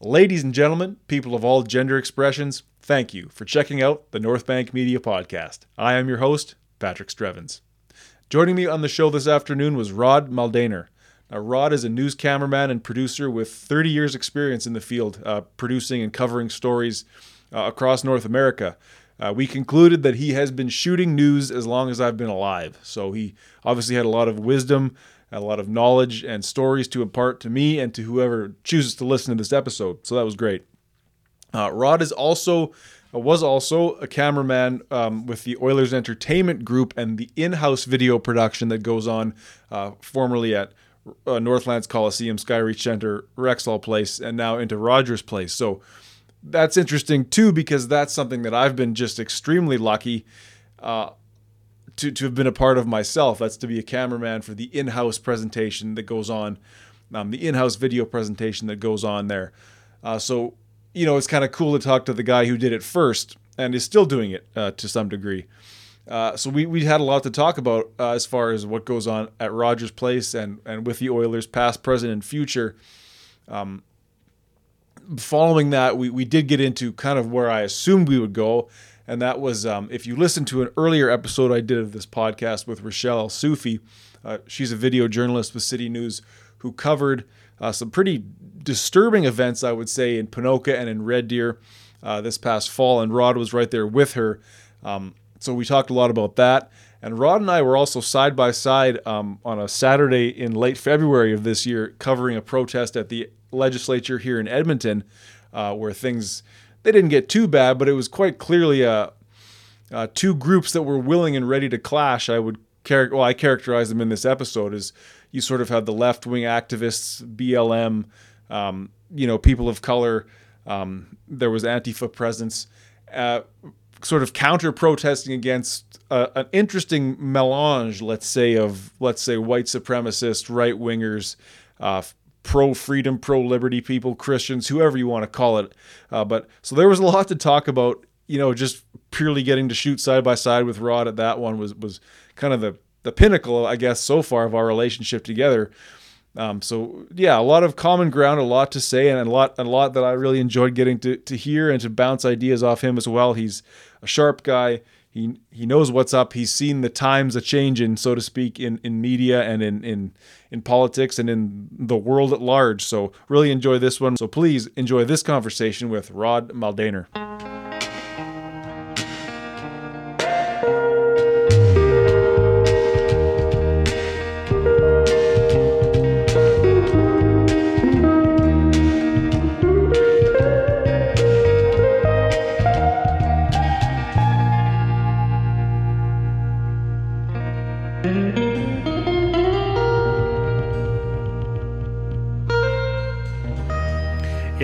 Ladies and gentlemen, people of all gender expressions, thank you for checking out the North Bank Media Podcast. I am your host, Patrick Strevens. Joining me on the show this afternoon was Rod Maldaner. Now, Rod is a news cameraman and producer with 30 years' experience in the field, uh, producing and covering stories uh, across North America. Uh, we concluded that he has been shooting news as long as I've been alive. So he obviously had a lot of wisdom, a lot of knowledge, and stories to impart to me and to whoever chooses to listen to this episode. So that was great. Uh, Rod is also uh, was also a cameraman um, with the Oilers Entertainment Group and the in-house video production that goes on uh, formerly at uh, Northlands Coliseum, Skyreach Center, Rexall Place, and now into Rogers Place. So that's interesting too because that's something that I've been just extremely lucky uh, to to have been a part of myself. That's to be a cameraman for the in-house presentation that goes on, um, the in-house video presentation that goes on there. Uh, so you know, it's kind of cool to talk to the guy who did it first and is still doing it uh, to some degree. Uh, so we, we had a lot to talk about uh, as far as what goes on at Rogers Place and, and with the Oilers, past, present, and future. Um, following that, we, we did get into kind of where I assumed we would go, and that was um, if you listen to an earlier episode I did of this podcast with Rochelle El Soufi, uh, she's a video journalist with City News who covered uh, some pretty disturbing events, I would say, in Ponoka and in Red Deer uh, this past fall, and Rod was right there with her. Um, so we talked a lot about that. And Rod and I were also side by side um, on a Saturday in late February of this year, covering a protest at the legislature here in Edmonton, uh, where things they didn't get too bad, but it was quite clearly uh, uh, two groups that were willing and ready to clash. I would char- well, I characterize them in this episode as you sort of had the left wing activists, BLM, um, you know, people of color. Um, there was Antifa presence, uh, sort of counter protesting against uh, an interesting melange, let's say, of let's say white supremacist, right wingers, uh, pro freedom, pro liberty people, Christians, whoever you want to call it. Uh, but so there was a lot to talk about. You know, just purely getting to shoot side by side with Rod at that one was was kind of the the pinnacle, I guess, so far of our relationship together. Um, so yeah, a lot of common ground, a lot to say, and a lot, a lot that I really enjoyed getting to, to hear and to bounce ideas off him as well. He's a sharp guy. He he knows what's up. He's seen the times a change in, so to speak, in, in media and in, in in politics and in the world at large. So really enjoy this one. So please enjoy this conversation with Rod Maldaner.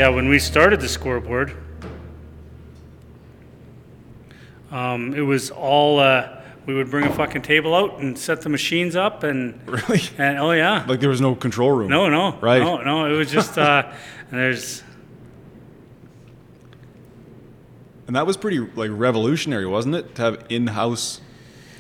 Yeah, when we started the scoreboard, um, it was all uh, we would bring a fucking table out and set the machines up and Really? and oh yeah, Like there was no control room. no no Right. no no it was just uh, and there's And that was pretty like revolutionary, wasn't it? To have in-house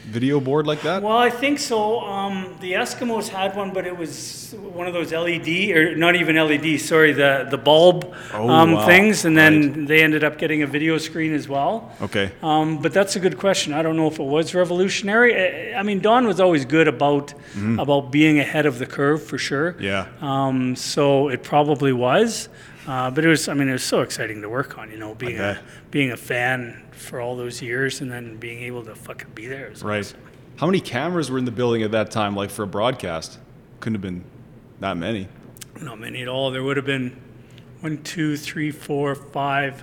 video board like that. well I think so. Um, the Eskimos had one, but it was one of those LED or not even LED. Sorry, the the bulb Oh, um, wow. things, and then they ended up getting a video screen as well. Okay. Um, but that's a good question. I don't know if it was revolutionary. I, I mean, Don was always good about about being ahead of the curve for sure. Mm-hmm. Yeah. Um, so it probably was, uh, but it was. I mean, it was so exciting to work on. You know, being a being a fan for all those years and then being able to fucking be there. was Right. awesome. How many cameras were in the building at that time, like for a broadcast? Couldn't have been that many. Not many at all. There would have been one, two, three, four, five,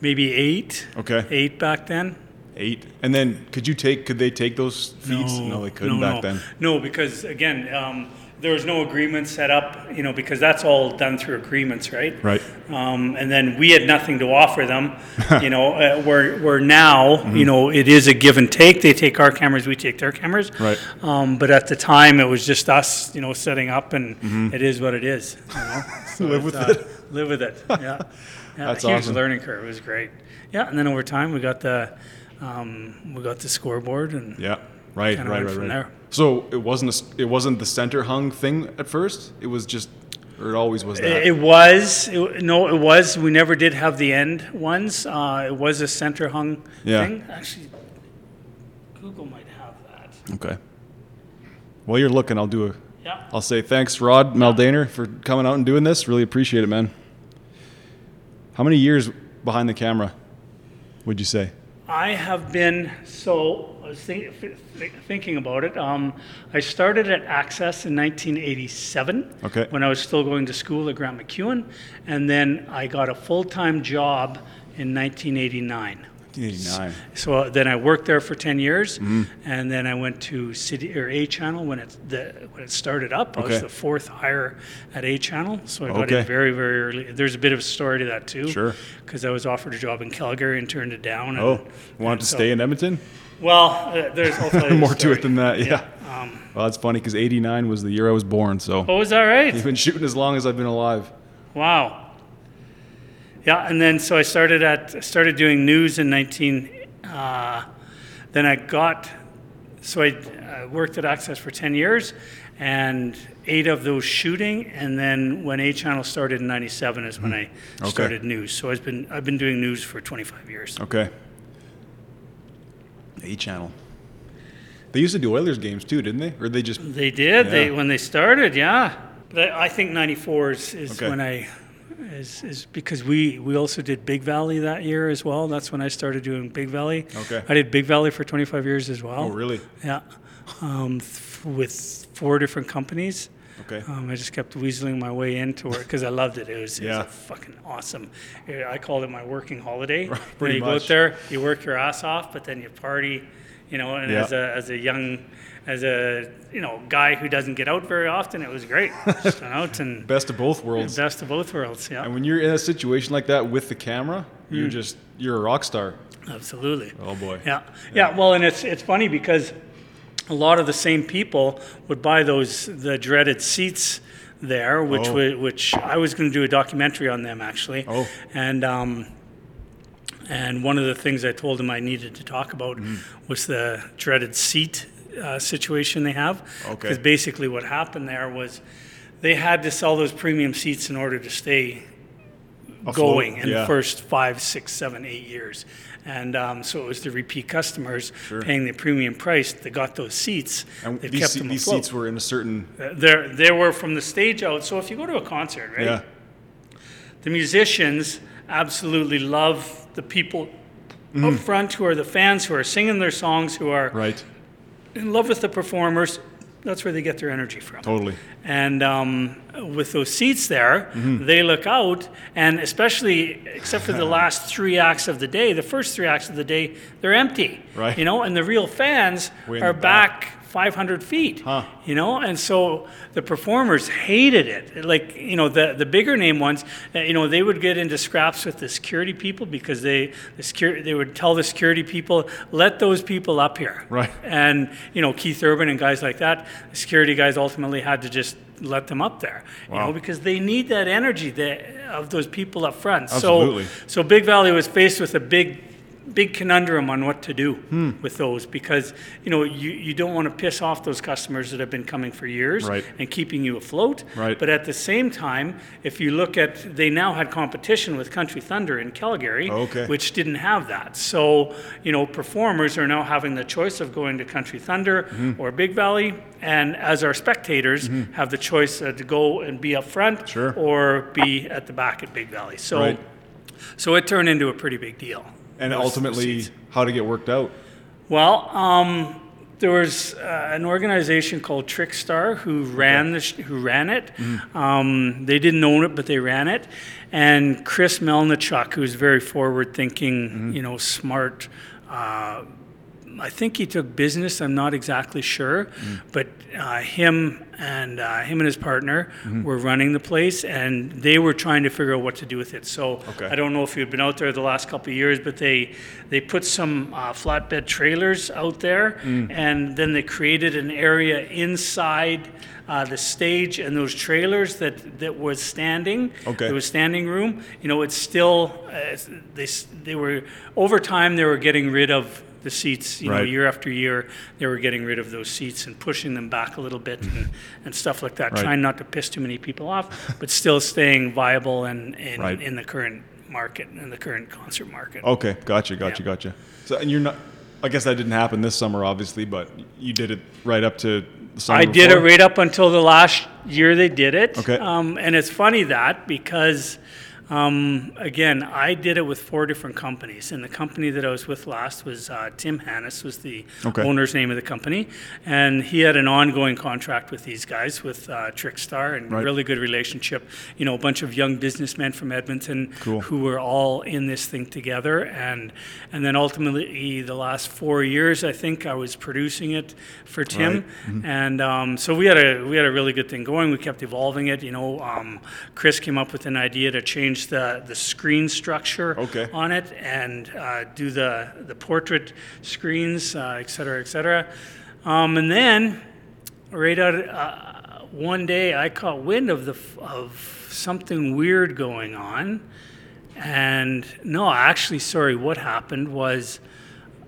maybe eight. Okay. Eight back then. Eight. And then could you take? Could they take those feeds? No, they couldn't no, back no. then. No, because again, um, there was no agreement set up, you know, because that's all done through agreements, right? Right. Um, and then we had nothing to offer them, you know. Uh, where where now, Mm-hmm. you know, it is a give and take. They take our cameras, we take their cameras. Right. Um, but at the time, it was just us, you know, setting up, and it is what it is. You know? So Mm-hmm. Live with it's, it. Live with it. Yeah. yeah That's a huge awesome. learning curve. It was great. Yeah, and then over time, we got the um, we got the scoreboard and Yeah. Right. Right. Right. Right. there. So it wasn't a, it wasn't the center hung thing at first. It was just or it always was that? It it was. It, no, it was. We never did have the end ones. Uh, it was a center hung Yeah. thing. Actually, Google might have that. okay. While you're looking, I'll do a. Yeah. I'll say thanks, Rod Maldaner, for coming out and doing this. Really appreciate it, man. How many years behind the camera would you say? I have been so. I was think, thinking about it. Um, I started at Access in 1987 Okay. when I was still going to school at Grant MacEwan, and then I got a full-time job in 1989. 1989. So then I worked there for 10 years, Mm-hmm. and then I went to City or A Channel when it the, when it started up. I was the fourth hire at A Channel, so I got Okay. in very very early. There's a bit of a story to that too. Sure. Because I was offered a job in Calgary and turned it down. and- Oh, wanted to so- stay in Edmonton? Well, uh, there's I'll tell you More to it than that, yeah. Um, Well, that's funny because 89 was the year I was born, so oh, is that right? you've been shooting as long as I've been alive. Wow. Yeah, and then so I started at started doing news in 19. Uh, then I got so I uh, worked at Access for 10 years, and eight of those shooting. And then when A Channel started in '97 is when I Okay. started news. So I've been I've been doing news for 25 years. Okay. A channel. They used to do Oilers games too, didn't they? Or they just They did. They when they started, yeah. But I I think '94 is, is Okay. when I is, is because we we also did Big Valley that year as well. That's when I started doing Big Valley. Okay. I did Big Valley for 25 years as well. Oh, really? Yeah. Um, th- with four different companies. Okay. Um, I just kept weaseling my way into it because I loved it. It was, it Yeah. was fucking awesome. I called it my working holiday. You know, pretty you go out there, you work your ass off, but then you party, you know. And Yeah. as a as a young, as a you know guy who doesn't get out very often, it was great. Just out and Best of both worlds. best of both worlds. Yeah, And when you're in a situation like that with the camera, Hmm. you're just you're a rock star. absolutely. Oh boy. Yeah, yeah. Well, and it's it's funny because a lot of the same people would buy those the dreaded seats there, which Oh. which I was going to do a documentary on them actually. Oh. And um, and one of the things I told them I needed to talk about Mm-hmm. was the dreaded seat uh, situation they have. Okay. Because basically what happened there was they had to sell those premium seats in order to stay Afloat, going in yeah. the first five, six, seven, eight years. And um, so it was the repeat customers paying the premium price that got those seats. And these, kept se- them these afloat. seats were in a certain Uh, They're, they were from the stage out. So if you go to a concert, right? yeah. The musicians absolutely love the people up front who are the fans who are singing their songs, who are. Right. in love with the performers. That's where they get their energy from. Totally. And um, with those seats there, Mm-hmm. they look out, and especially except for the last three acts of the day, the first three acts of the day, they're empty. Right. You know, and the real fans Way are back. Back. 500 feet. Huh. You know, and so the performers hated it. Like, you know, the, the bigger name ones, uh, you know, they would get into scraps with the security people because they the security they would tell the security people, let those people up here. Right. And you know, Keith Urban and guys like that, the security guys ultimately had to just let them up there. You know, because they need that energy that, of those people up front. Absolutely. So so Big Valley was faced with a big big conundrum on what to do Hmm. with those because you know you, you don't want to piss off those customers that have been coming for years Right. and keeping you afloat Right. but at the same time if you look at they now had competition with country thunder in calgary Okay. which didn't have that so you know performers are now having the choice of going to country thunder Mm-hmm. or big valley and as our spectators have the choice uh, to go and be up front Sure. or be at the back at big valley so Right. so it turned into a pretty big deal And Those- ultimately, how to get worked out. well, um, there was uh, an organization called Trixstar who ran the sh- who ran it. Um, they didn't own it, but they ran it. And Chris Melnichuk, who's very forward-thinking, you know, smart. Uh, I think he took business. I'm not exactly sure, but uh, him and uh, him and his partner were running the place, and they were trying to figure out what to do with it. So Okay. I don't know if you've been out there the last couple of years, but they they put some uh, flatbed trailers out there, Mm. and then they created an area inside. Uh, the stage and those trailers that, that was standing, Okay. there was standing room. You know, it's still uh, they they were over time they were getting rid of the seats, you know, Right. year after year, they were getting rid of those seats and pushing them back a little bit and, and stuff like that, Right. trying not to piss too many people off, but still staying viable and in, Right. in the current market, in the current concert market. Okay, gotcha, gotcha, Yeah. gotcha. So, and you're not. I guess that didn't happen this summer, obviously, but you did it right up to the summer. I did it before? right up until the last year they did it. Okay. Um, and it's funny that because, um, again, I did it with four different companies, and the company that I was with last was uh, Tim Hannis was the Okay. owner's name of the company, and he had an ongoing contract with these guys with uh, Trixstar and Right. really good relationship. You know, a bunch of young businessmen from Edmonton Cool. who were all in this thing together, and and then ultimately the last four years, I think I was producing it for Tim, Right. Mm-hmm. and um, so we had a we had a really good thing going. We kept evolving it. You know, um, Chris came up with an idea to change the the screen structure Okay. on it and uh, do the the portrait screens, uh, et cetera, et cetera. Um, and then right out uh, one day, I caught wind of the of something weird going on. And no, actually, sorry, what happened was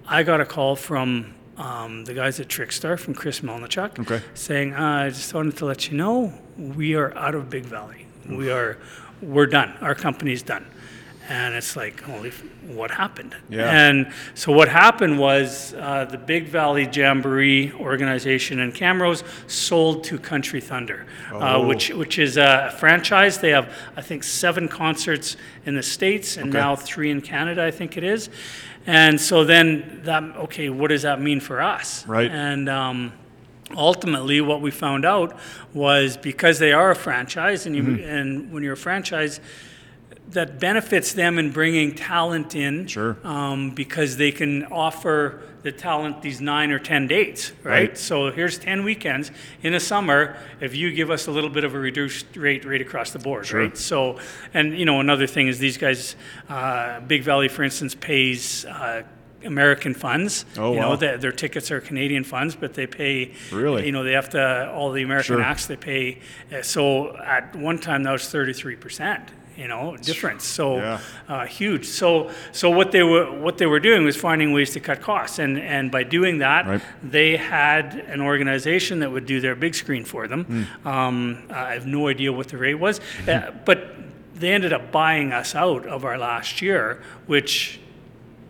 I got a call from um, the guys at Trixstar, from Chris Melnichuk, Okay. saying, uh, I just wanted to let you know we are out of Big Valley. We are, we're done. Our company's done. And it's like, holy, f- what happened? Yeah. And so what happened was uh, the Big Valley Jamboree organization and Camrose sold to Country Thunder, uh, Oh. which which is a franchise. They have, I think, seven concerts in the states and Okay. now three in Canada. I think it is. And so then that okay, what does that mean for us? Right. And um, ultimately, what we found out was because they are a franchise, and you Mm-hmm. and when you're a franchise. That benefits them in bringing talent in, Sure. um, because they can offer the talent these nine or ten dates, right? Right. So here's ten weekends in a summer. If you give us a little bit of a reduced rate right across the board, Sure. right? So, and you know, another thing is these guys, uh, Big Valley, for instance, pays. Uh, American funds. Oh, you know, wow. their, their tickets are Canadian funds, but they pay. Really? You know, they have to all the American Sure. acts they pay. Uh, so at one time that was thirty three percent. You know, difference. So Yeah. uh, huge. So so what they were what they were doing was finding ways to cut costs, and and by doing that, Right. they had an organization that would do their big screen for them. Hmm. Um, I have no idea what the rate was, uh, but they ended up buying us out of our last year, which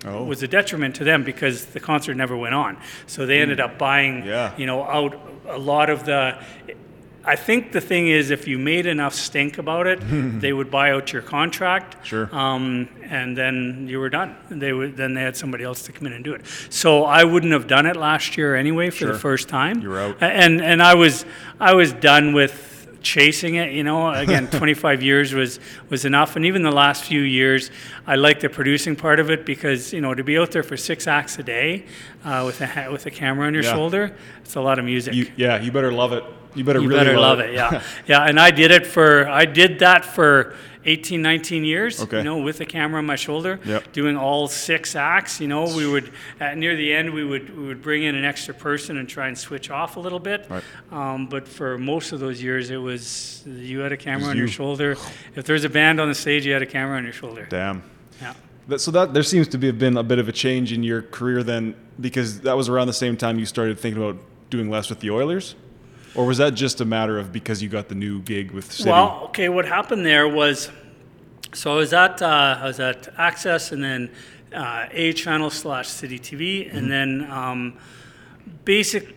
Oh. was a detriment to them because the concert never went on. So they ended up buying, Hmm. Yeah. you know, out a lot of the. I think the thing is, if you made enough stink about it, they would buy out your contract. Sure. Um, and then you were done. They would then they had somebody else to come in and do it. So I wouldn't have done it last year anyway for Sure. the first time. You were out. And and I was I was done with chasing it. You know, again, 25 years was was enough. And even the last few years, I like the producing part of it because you know to be out there for six acts a day uh, with a ha- with a camera on your Yeah. shoulder, it's a lot of music. You, yeah, you better love it. You better You really better love, love it, yeah. yeah, and I did it for, I did that for 18, 19 years, Okay. you know, with a camera on my shoulder, Yep. doing all six acts, you know, we would, at near the end, we would, we would bring in an extra person and try and switch off a little bit. Right. Um, but for most of those years, it was, you had a camera on you. your shoulder. If there's a band on the stage, you had a camera on your shoulder. Damn. Yeah. That, so that there seems to be have been a bit of a change in your career then, because that was around the same time you started thinking about doing less with the Oilers, or was that just a matter of because you got the new gig with City? Well, okay, what happened there was, so I was at uh, I was at Access and then uh, A Channel slash City TV, Mm-hmm. and then um, basic.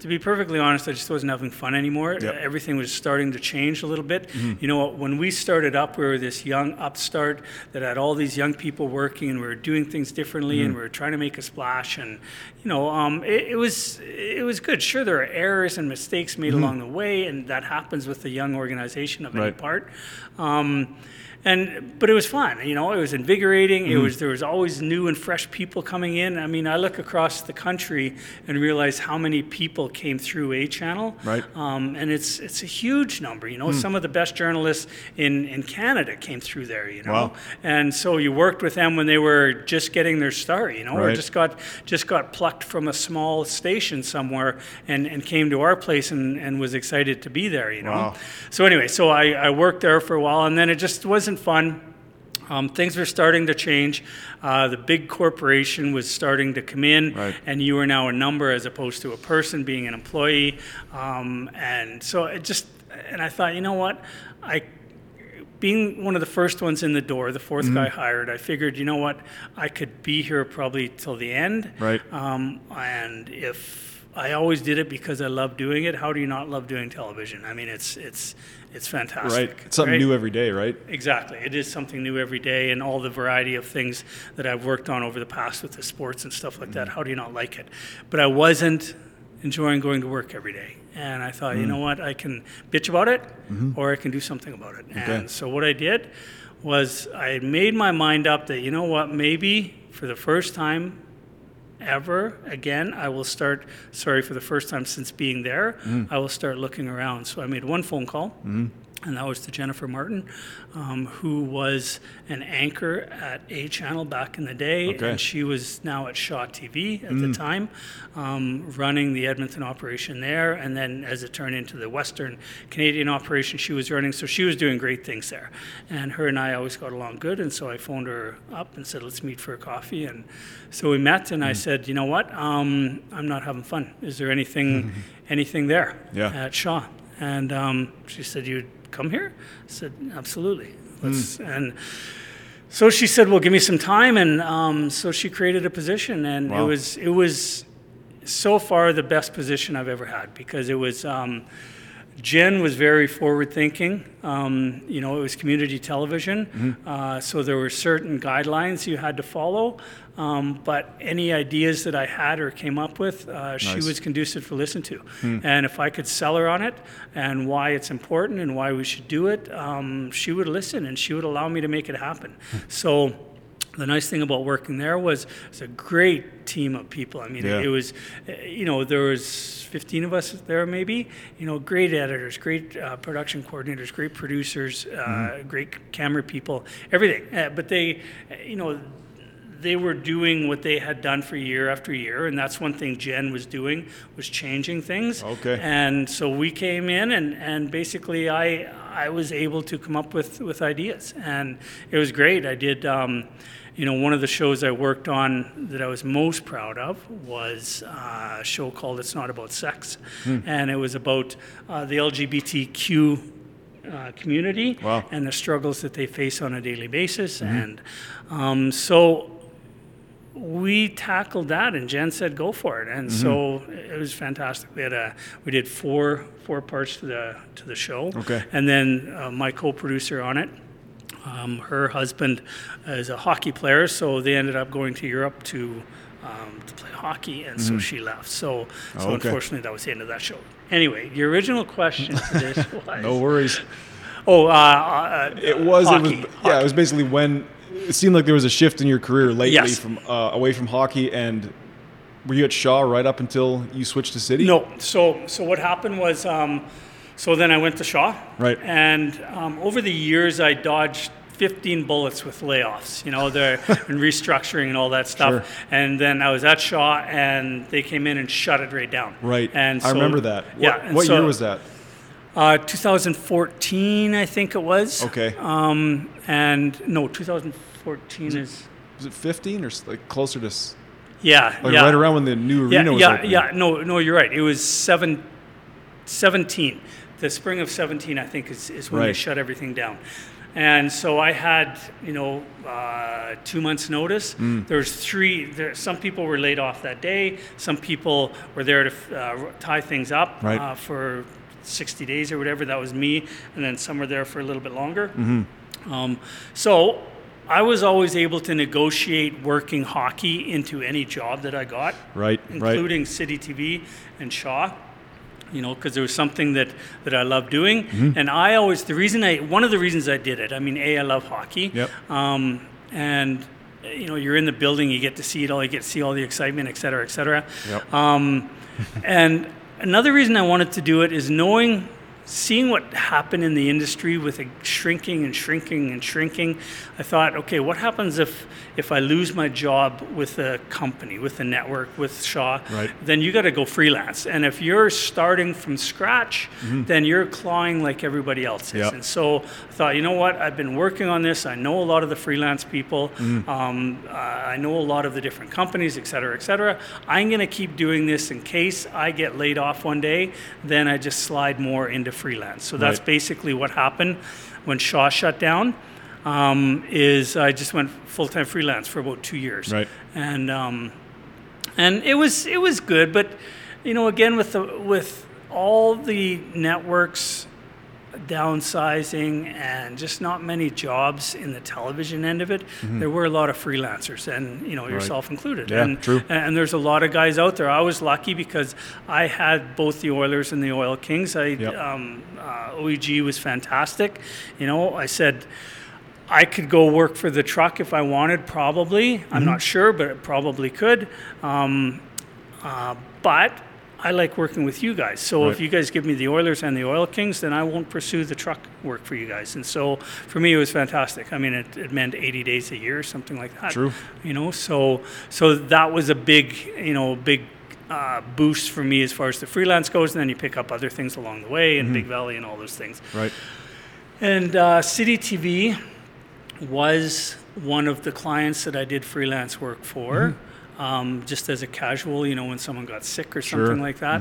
To be perfectly honest, I just wasn't having fun anymore. Yep. Mm-hmm. Everything was starting to change a little bit. You know, when we started up, we were this young upstart that had all these young people working, and we were doing things differently, Mm-hmm. and we were trying to make a splash. And you know, um, it, it was it was good. Sure, there are errors and mistakes made along the way, and that happens with a young organization of any Mm-hmm. Part. Um, and but it was fun, you know. It was invigorating. Mm-hmm. It was there was always new and fresh people coming in. I mean, I look across the country and realize how many people came through A Channel, Right. Um, and it's it's a huge number. You know, some of the best journalists in in Canada came through there. You know, Wow. and so you worked with them when they were just getting their start. You know, or just got just got plucked from a small station somewhere and and came to our place and and was excited to be there. You know. Wow. So anyway, so I, I worked there for a while, and then it just wasn't fun. Um, things were starting to change. Uh, the big corporation was starting to come in, Right. and you were now a number as opposed to a person being an employee. Um, and so it just, and I thought, you know what, I being one of the first ones in the door, the 4th Mm-hmm. guy hired, I figured, you know what, I could be here probably till the end. Right. Um, and if I always did it because I love doing it, how do you not love doing television? I mean, it's it's it's fantastic. Right. It's something right? new every day, right? Exactly. It is something new every day, and all the variety of things that I've worked on over the past with the sports and stuff like Mm. that. How do you not like it? But I wasn't enjoying going to work every day. And I thought, Mm. you know what? I can bitch about it, Mm-hmm. or I can do something about it. And so what I did was I made my mind up that, you know what? Maybe for the first time ever again i will start sorry for the first time since being there Mm. i will start looking around so i made one phone call Mm-hmm. And that was to jennifer martin um, who was an anchor at a channel back in the day. Okay. Mm. and she was now at shaw tv at the time um, running the edmonton operation there. And then as it turned into the western canadian operation she was running. So she was doing great things there. And her and i always got along good. And so i phoned her up and said let's meet for a coffee. And so we met and i Mm. said you know what? Um, i'm not having fun. Is there anything anything there Yeah. at shaw? And um, she said you'd come here i said absolutely let's Hmm. and so she said well give me some time and um, so she created a position and it was it was so far the best position I've ever had because it was um, Jen was very forward thinking. Um, you know, it was community television, Mm-hmm. uh, so there were certain guidelines you had to follow. Um, but any ideas that I had or came up with, uh, she Nice. Hmm. was conducive to listen to. And if I could sell her on it and why it's important and why we should do it, um, she would listen and she would allow me to make it happen. Hmm. so the nice thing about working there was it's a great team of people. I mean, Yeah. it was, uh, you know, there was 15 of us there maybe. You know, great editors, great uh, production coordinators, great producers, uh, great camera people, everything. Uh, but they, uh, you know, they were doing what they had done for year after year, and that's one thing Jen was doing was changing things. Okay. And so we came in, and, and basically I I was able to come up with, with ideas, and it was great. I did. Um, you know, one of the shows I worked on that I was most proud of was uh, a show called "It's Not About Sex," and it was about uh, the LGBTQ uh, community Wow. and the struggles that they face on a daily basis. And um, so we tackled that, and Jen said, "Go for it." And so it was fantastic. We had a we did four four parts to the to the show. Okay. And then uh, my co-producer on it. Um, her husband is a hockey player, so they ended up going to Europe to um, to play hockey, and so she left. So, so Oh, okay. unfortunately, that was the end of that show. Anyway, the original question for this was No worries. oh, uh, uh, It was. hockey. It was. Yeah. It was basically when it seemed like there was a shift in your career lately Yes. from uh, away from hockey and. Were you at Shaw right up until you switched to City? No. So so what happened was, um, so then I went to Shaw. Right. And um, over the years, I dodged 15 bullets with layoffs. You know, and restructuring and all that stuff. Sure. And then I was at Shaw, and they came in and shut it right down. Right. And I remember that. What, Yeah. what so, year was that? Uh, 2014, I think it was. Okay. Um, and no, 2014 is. Was it 15 or like closer to Yeah. like yeah. right around when the new Yeah, arena was yeah, opening? yeah. No, no, you're right. It was seven, 17. The spring of 17, I think, is, is when they shut everything down. And so I had, you know, uh, two months' notice. Mm. There was three. There, some people were laid off that day. Some people were there to uh, tie things up Right. uh, for 60 days or whatever. That was me. And then some were there for a little bit longer. Mm-hmm. Um, so I was always able to negotiate working hockey into any job that I got Right. Right. including City TV and Shaw. You know, because there was something that, that I loved doing, Mm-hmm. and I always the reason I one of the reasons I did it. I mean, a I love hockey, Yep. um, and you know, you're in the building, you get to see it all, you get to see all the excitement, et cetera, et cetera. Yep. Um, and another reason I wanted to do it is knowing seeing what happened in the industry with it shrinking and shrinking and shrinking, I thought, okay, what happens if if I lose my job with a company, with a network, with Shaw? Right. Then you got to go freelance. And if you're starting from scratch, then you're clawing like everybody else is. Yep. And so I thought, you know what? I've been working on this. I know a lot of the freelance people. Um, uh, I know a lot of the different companies, et cetera, et cetera. I'm going to keep doing this in case I get laid off one day. Then I just slide more into freelance. So that's Right. basically what happened when Shaw shut down. Um, is I just went full time freelance for about two years, Right. and um, and it was it was good, but you know, again with the with all the networks downsizing and just not many jobs in the television end of it, there were a lot of freelancers, and you know yourself included. Mm-hmm. Yeah, and, true. And there's a lot of guys out there. I was lucky because I had both the Oilers and the Oil Kings. I Yep. um, uh, OEG was fantastic. You know, I said. I could go work for the truck if I wanted, probably. Mm-hmm. I'm not sure, but it probably could. Um, uh, but I like working with you guys. So if you guys give me the Oilers and the Oil Kings, then I won't pursue the truck work for you guys. And so for me, it was fantastic. I mean, it, it meant 80 days a year, something like that. True. You know, so so that was a big, you know, big. Uh, boost for me as far as the freelance goes, and then you pick up other things along the way, and Big Valley and all those things. Right. And uh, City TV was one of the clients that I did freelance work for. Um, just as a casual, you know, when someone got sick or Mm-hmm. Sure. Mm-hmm. something like that.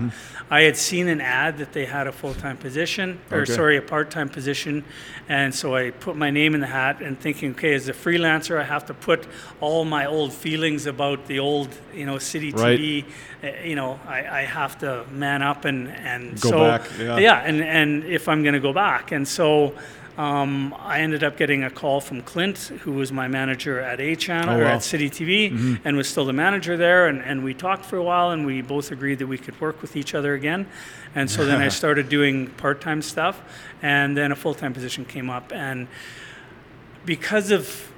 I had seen an ad that they had a full time position, or Okay. sorry, a part time position. And so I put my name in the hat and thinking, okay, as a freelancer, I have to put all my old feelings about the old, you know, City Right. TV, uh, you know, I, I have to man up and, and Go so, back, yeah. yeah, and, and if I'm going to go back. And so um, I ended up getting a call from Clint, who was my manager at A Channel Oh, or wow. at City TV and was still the manager there. And, and we talked for a while and we both agreed that we could work with each other again. And so then I started doing part time stuff. And then a full time position came up. And because of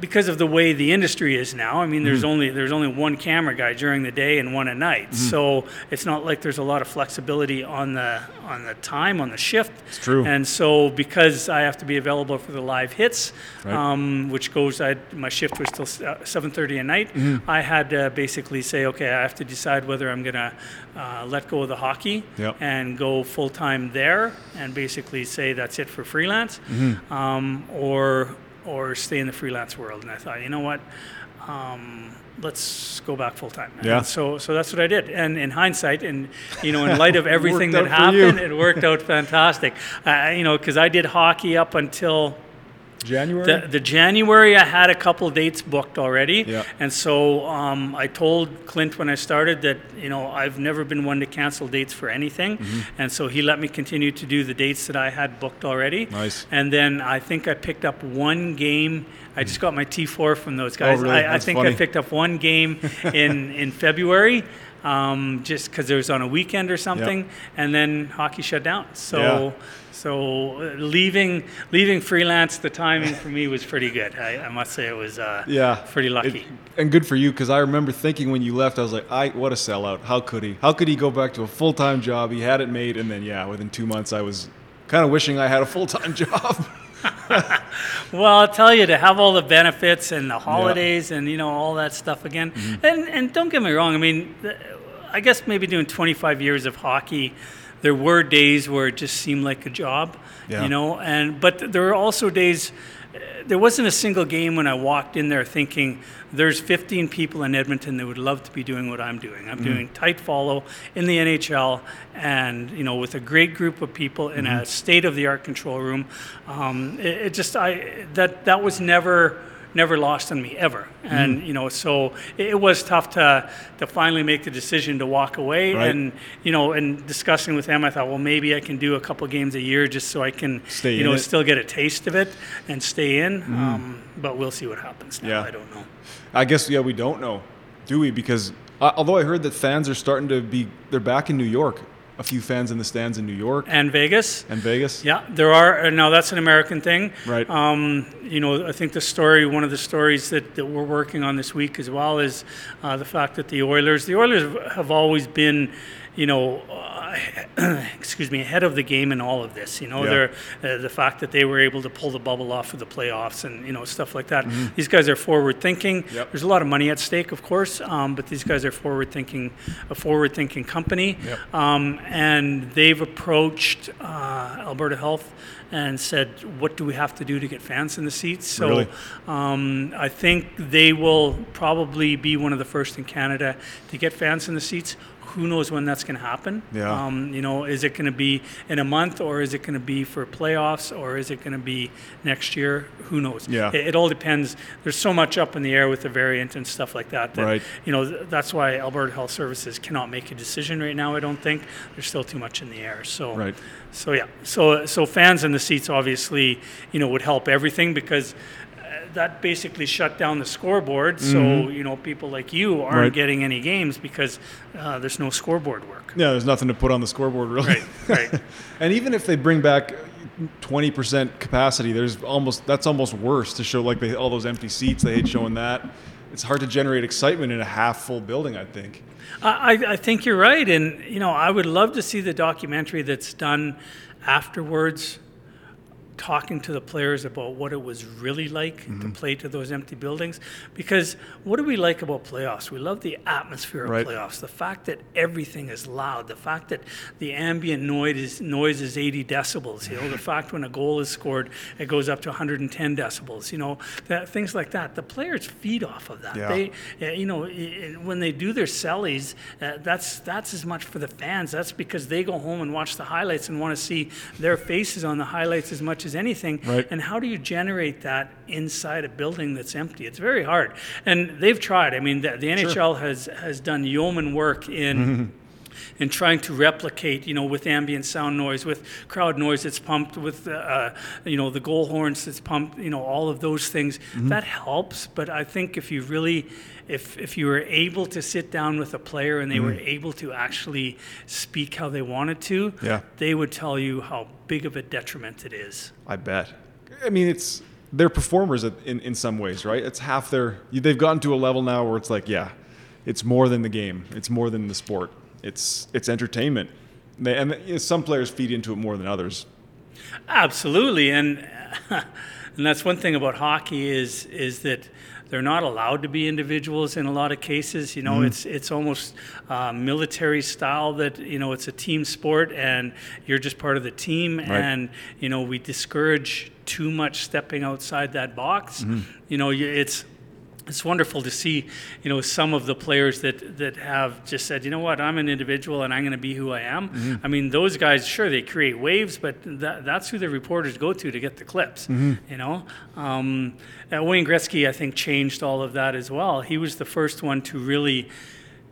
because of the way the industry is now, I mean, there's Mm-hmm. only there's only one camera guy during the day and one at night. So it's not like there's a lot of flexibility on the on the time on the shift. It's true. And so because I have to be available for the live hits, Right. um, which goes, I, my shift was till uh, 7:30 at night. Mm-hmm. I had to basically say, okay, I have to decide whether I'm gonna uh, let go of the hockey Yep. and go full time there, and basically say that's it for freelance, um, or or stay in the freelance world. And I thought, you know what, um, let's go back full time. Yeah. And so so that's what I did. And in hindsight, and you know, in light of everything that out for you. happened, it worked out fantastic. Uh, you know, because I did hockey up until. January. The, the January, I had a couple dates booked already, Yeah. and so um, I told Clint when I started that you know I've never been one to cancel dates for anything, Mm-hmm. and so he let me continue to do the dates that I had booked already. Nice. And then I think I picked up one game. I just got my T4 from those guys. Oh, really? I, I think funny. I picked up one game in in February. Um, just because it was on a weekend or something, and then hockey shut down. So, Yeah. So uh, leaving leaving freelance, the timing for me was pretty good. I, I must say it was uh, yeah. pretty lucky. It- and good for you because I remember thinking when you left, I was like, I what a sellout. How could he? How could he go back to a full time job? He had it made, and then yeah, within two months, I was kind of wishing I had a full time job. Well, I'll tell you to have all the benefits and the holidays and you know all that stuff again. Mm-hmm. And and don't get me wrong. I mean, I guess maybe doing 25 years of hockey, there were days where it just seemed like a job. Yeah. You know, and but there were also days. uh, There wasn't a single game when I walked in there thinking there's 15 people in Edmonton that would love to be doing what I'm doing. I'm doing tight follow in the NHL, and you know, with a great group of people in a state-of-the-art control room. Um, it, it just I that that was never never lost on me ever. And you know, so it, was tough to to finally make the decision to walk away. Right. And you know, and discussing with them, I thought, well, maybe I can do a couple games a year just so I can Stay you know it. still get a taste of it and stay in. Um, but we'll see what happens. Now. Yeah. I don't know. I guess yeah, we don't know, do we? Because uh, although I heard that fans are starting to be, they're back in New York. A few fans in the stands in New York And Vegas. and Vegas. Yeah, there are. uh, Now that's an American thing, Right. Um, you know, I think the story, one of the stories that, that we're working on this week as well, is uh, the fact that the Oilers, the Oilers have always been, you know, uh, excuse me, ahead of the game in all of this. You know, Yeah. they're uh, the fact that they were able to pull the bubble off of the playoffs and you know stuff like that. These guys are forward thinking. Mm-hmm. Yep. There's a lot of money at stake, of course, um, but these guys are forward thinking, a forward thinking company, Yep. um, and they've approached uh, Alberta Health and said, "What do we have to do to get fans in the seats?" So Really? um, I think they will probably be one of the first in Canada to get fans in the seats. Who knows when that's going to happen? Yeah. Um, you know, is it going to be in a month, or is it going to be for playoffs, or is it going to be next year? Who knows? Yeah. It, it all depends. There's so much up in the air with the variant and stuff like that. that Right. You know, th- that's why Alberta Health Services cannot make a decision right now. I don't think there's still too much in the air. So. Right. So yeah, so so fans in the seats obviously, you know, would help everything because that basically shut down the scoreboard. So you know, people like you aren't Mm-hmm. Right. getting any games because uh, there's no scoreboard work. Yeah, there's nothing to put on the scoreboard really. Right, right. and even if they bring back 20% capacity, there's almost that's almost worse to show like they, all those empty seats. They hate showing that. It's hard to generate excitement in a half full building. I think. I, I- I think you're right, and you know, I would love to see the documentary that's done afterwards, talking to the players about what it was really like Mm-hmm. to play to those empty buildings. Because what do we like about playoffs? We love the atmosphere of Right. playoffs. The fact that everything is loud. The fact that the ambient noise is, noise is 80 decibels. You know, the fact when a goal is scored, it goes up to 110 decibels. You know, that, things like that. The players feed off of that. Yeah. They, uh, you know, when they do their sellies, uh, that's that's as much for the fans. That's because they go home and watch the highlights and want to see their faces on the highlights as much as anything. Right. And how do you generate that inside a building that's empty? It's very hard. And they've tried. I mean, the, the NHL has has done yeoman work in. in trying to replicate, you know, with ambient sound noise, with crowd noise that's pumped, with, uh, uh you know, the goal horns that's pumped, you know, all of those things, mm-hmm. that helps. But I think if you really, if, if you were able to sit down with a player and they were mm-hmm. able to actually speak how they wanted to, Yeah. they would tell you how big of a detriment it is. I bet. I mean, it's they're performers in in some ways, right? It's half their. They've gotten to a level now where it's like, yeah, it's more than the game. It's more than the sport. It's it's entertainment. They, and you know, some players feed into it more than others. Absolutely, and and that's one thing about hockey is is that they're not allowed to be individuals in a lot of cases. You know, it's it's almost uh, military style that you know it's a team sport and you're just part of the team, and you know we discourage too much stepping outside that box. You know, it's it's wonderful to see, you know, some of the players that that have just said, you know what, I'm an individual and I'm going to be who I am. I mean, those guys, sure, they create waves, but that, that's who the reporters go to to get the clips. You know, um, uh, Wayne Gretzky, I think, changed all of that as well. He was the first one to really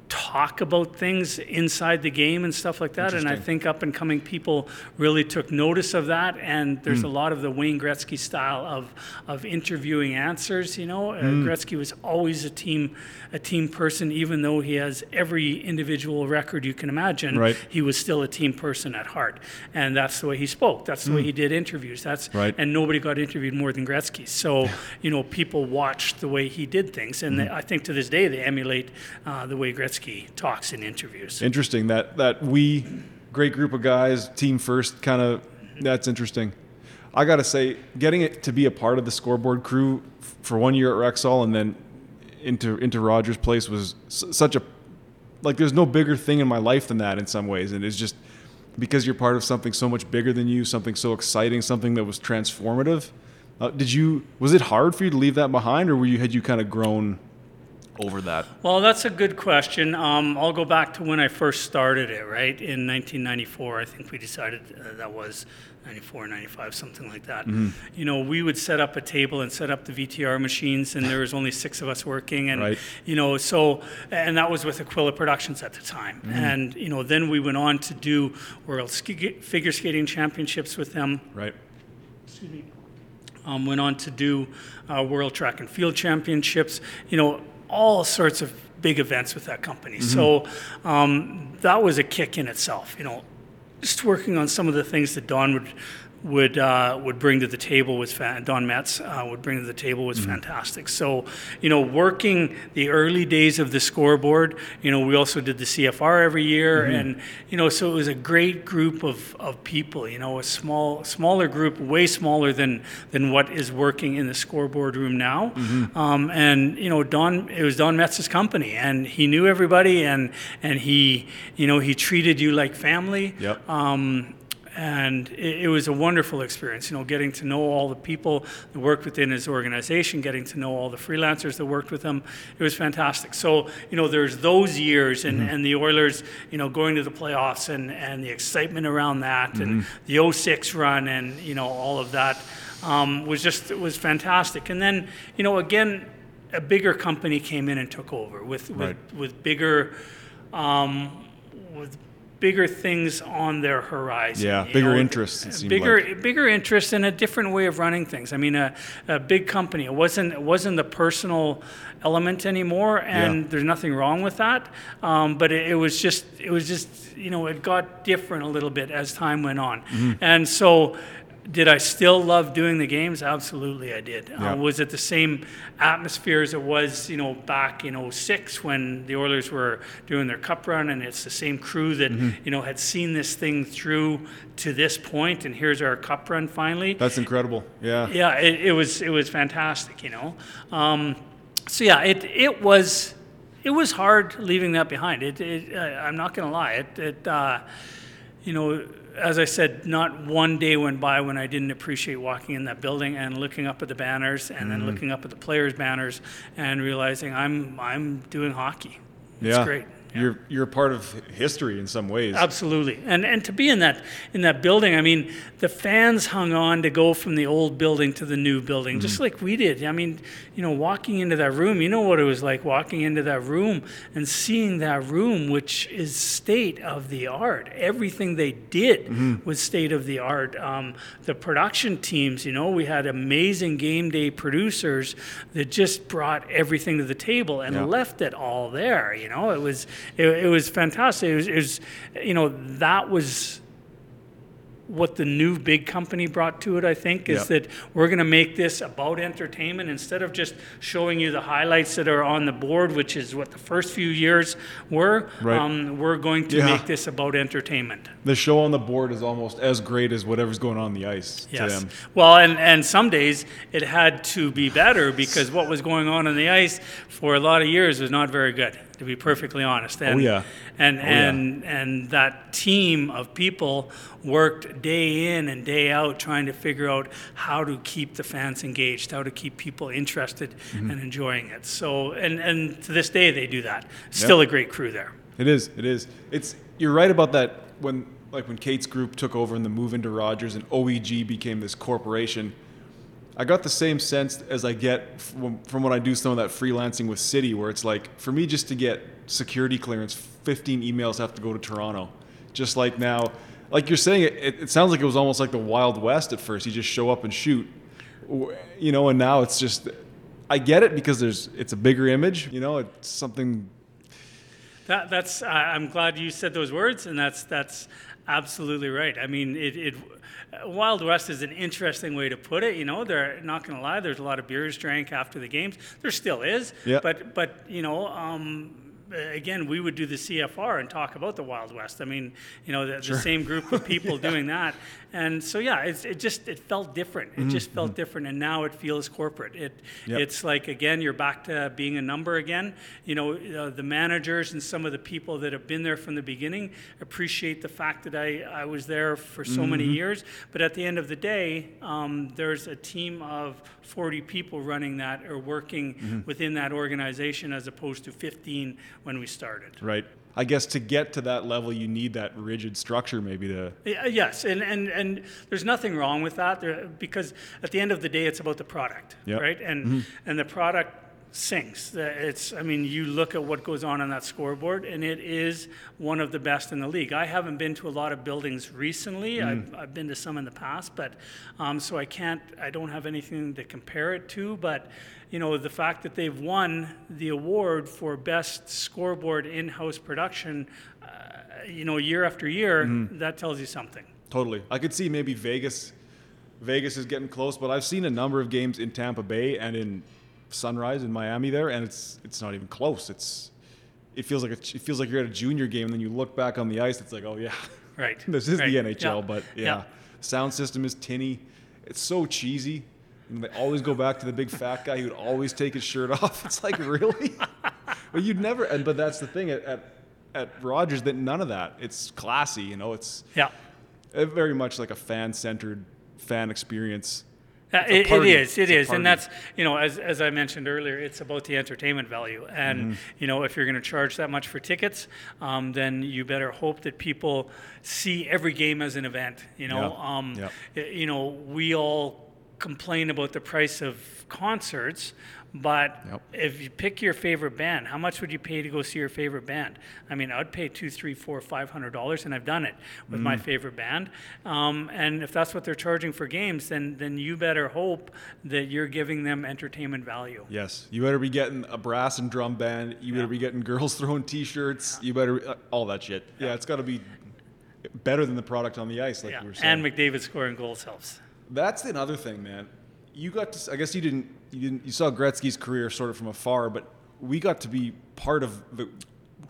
talk about things inside the game and stuff like that. And I think up and coming people really took notice of that. And there's Hmm. a lot of the Wayne Gretzky style of of interviewing answers. You know, uh, Hmm. Gretzky was always a team a team person, even though he has every individual record you can imagine. Right. He was still a team person at heart, and that's the way he spoke. That's the way he did interviews. That's Hmm. Right. and nobody got interviewed more than Gretzky. So you know, people watched the way he did things, and Hmm. they, I think to this day they emulate uh, the way Gretzky talks in interviews. Interesting that that we great group of guys, team first, kind of. That's interesting. I gotta say, getting it to be a part of the scoreboard crew for one year at Rexall and then into into Rogers Place was such a like. There's no bigger thing in my life than that in some ways, and it's just because you're part of something so much bigger than you, something so exciting, something that was transformative. Uh, did you? Was it hard for you to leave that behind, or were you had you kind of grown over that? Well, that's a good question. Um, I'll go back to when I first started it, right? In 1994, I think we decided uh, that was 94, 95, something like that. Mm-hmm. You know, we would set up a table and set up the VTR machines, and there was only six of us working. And, Right. you know, so, and that was with Aquila Productions at the time. Mm-hmm. And, you know, then we went on to do World Ski- Figure Skating Championships with them Right. Excuse um, went on to do uh, World Track and Field Championships, you know, all sorts of big events with that company. So um, that was a kick in itself, you know, just working on some of the things that Don would would uh, would bring to the table was fan- Don Metz uh, would bring to the table was fantastic. So you know, working the early days of the scoreboard, you know, we also did the CFR every year, and you know, so it was a great group of, of people. You know, a small smaller group, way smaller than than what is working in the scoreboard room now. Um, and you know, Don it was Don Metz's company, and he knew everybody, and and he you know he treated you like family. Yep. Um, and it, it was a wonderful experience, you know, getting to know all the people that worked within his organization, getting to know all the freelancers that worked with him. It was fantastic. So, you know, there's those years and, and the Oilers, you know, going to the playoffs and, and the excitement around that and the 06 run and, you know, all of that um, was just, it was fantastic. And then, you know, again, a bigger company came in and took over with, with, Right. with bigger, um, with bigger things on their horizon. Yeah, bigger know, interests, it Bigger, like. bigger interest and a different way of running things. I mean, a, a big company. It wasn't it wasn't the personal element anymore, and Yeah. there's nothing wrong with that. Um, but it, it was just it was just you know it got different a little bit as time went on, Mm-hmm. and so. Did I still love doing the games? Absolutely, I did. Yeah. Uh, was it the same atmosphere as it was, you know, back in 06 when the Oilers were doing their cup run and it's the same crew that, Mm-hmm. you know, had seen this thing through to this point and here's our cup run finally. That's incredible. Yeah. yeah, it, it was it was fantastic, you know. Um, so yeah, it it was it was hard leaving that behind. It, it uh, I'm not going to lie. It it uh, you know, as I said, not one day went by when I didn't appreciate walking in that building and looking up at the banners and Mm-hmm. then looking up at the players' banners and realizing I'm I'm doing hockey. It's yeah. great. Yeah. You're you're part of history in some ways. Absolutely, and and to be in that in that building, I mean, the fans hung on to go from the old building to the new building, just like we did. I mean, you know, walking into that room, you know what it was like walking into that room and seeing that room, which is state of the art. Everything they did was state of the art. Um, the production teams, you know, we had amazing game day producers that just brought everything to the table and Yeah. left it all there. You know, it was it, it was fantastic. It was, it was, you know, that was what the new big company brought to it. I think is Yep. that we're going to make this about entertainment instead of just showing you the highlights that are on the board, which is what the first few years were. Right. Um, we're going to Yeah. make this about entertainment. The show on the board is almost as great as whatever's going on, on the ice to Yes. them. Well, and, and some days it had to be better because what was going on on the ice for a lot of years was not very good, to be perfectly honest. And, Oh, yeah. And, yeah. and, and that team of people worked day in and day out trying to figure out how to keep the fans engaged, how to keep people interested Mm-hmm. and enjoying it. So, and, and to this day they do that. Still a great crew there. It is. It is. It's. You're right about that. When like when Katz group took over and the move into Rogers and OEG became this corporation, I got the same sense as I get from, from when I do some of that freelancing with City, where it's like for me just to get security clearance, 15 emails have to go to Toronto. Just like now, like you're saying, it, it, sounds like it was almost like the Wild West at first. You just show up and shoot, you know, and now it's just. I get it because there's it's a bigger image, you know, it's something That, that's. I'm glad you said those words, and that's that's absolutely right. I mean, it, it. Wild West is an interesting way to put it. You know, they're not going to lie. There's a lot of beers drank after the games. There still is. Yeah. But but you know. Um, Again, we would do the CFR and talk about the Wild West. I mean, you know, the, the same group of people doing that, and so yeah, it's, it just it felt different. It just felt different, and now it feels corporate. It Yep. it's like again, you're back to being a number again. You know, uh, the managers and some of the people that have been there from the beginning appreciate the fact that I, I was there for so many years. But at the end of the day, um, there's a team of 40 people running that or working within that organization as opposed to 15 when we started. Right. I guess to get to that level, you need that rigid structure, maybe to. Uh, yes, and, and, and there's nothing wrong with that there, because at the end of the day, it's about the product, Yep. right? And mm-hmm. and the product sings. The- It's I mean, you look at what goes on on that scoreboard, and it is one of the best in the league. I haven't been to a lot of buildings recently. I've, I've been to some in the past, but um, so I can't. I don't have anything to compare it to, but. You know, the fact that they've won the award for best scoreboard in-house production, uh, you know, year after year, that tells you something. Totally. I could see maybe Vegas Vegas is getting close, but I've seen a number of games in Tampa Bay and in Sunrise in Miami there, and it's it's not even close. It's it feels like a, it feels like you're at a junior game, and then you look back on the ice, it's like, oh yeah, Right. this is right. the NHL. Yeah. But yeah, Yeah. sound system is tinny. It's so cheesy. And they always go back to the big fat guy who would always take his shirt off. It's like really, but you'd never. And but that's the thing at at, at Rogers that none of that. It's classy, you know. It's Yeah. very much like a fan centered fan experience. Uh, it, it is, it is, and that's you know, as, as I mentioned earlier, it's about the entertainment value, and Mm-hmm. you know, if you're going to charge that much for tickets, um, then you better hope that people see every game as an event. You know, Yeah. um, Yeah. you know, we all complain about the price of concerts, but Yep. if you pick your favorite band, how much would you pay to go see your favorite band? I mean, I'd pay two, three, four, five hundred dollars, and I've done it with my Mm. favorite band. Um, and if that's what they're charging for games, then then you better hope that you're giving them entertainment value. Yes, you better be getting a brass and drum band. You better be getting girls throwing T-shirts. You better uh, all that shit. Yeah, it's got to be better than the product on the ice, like Yeah. you were saying. And McDavid scoring goals helps. That's another thing, man. You got to. I guess you didn't. You didn't. You saw Gretzky's career sort of from afar, but we got to be part of the.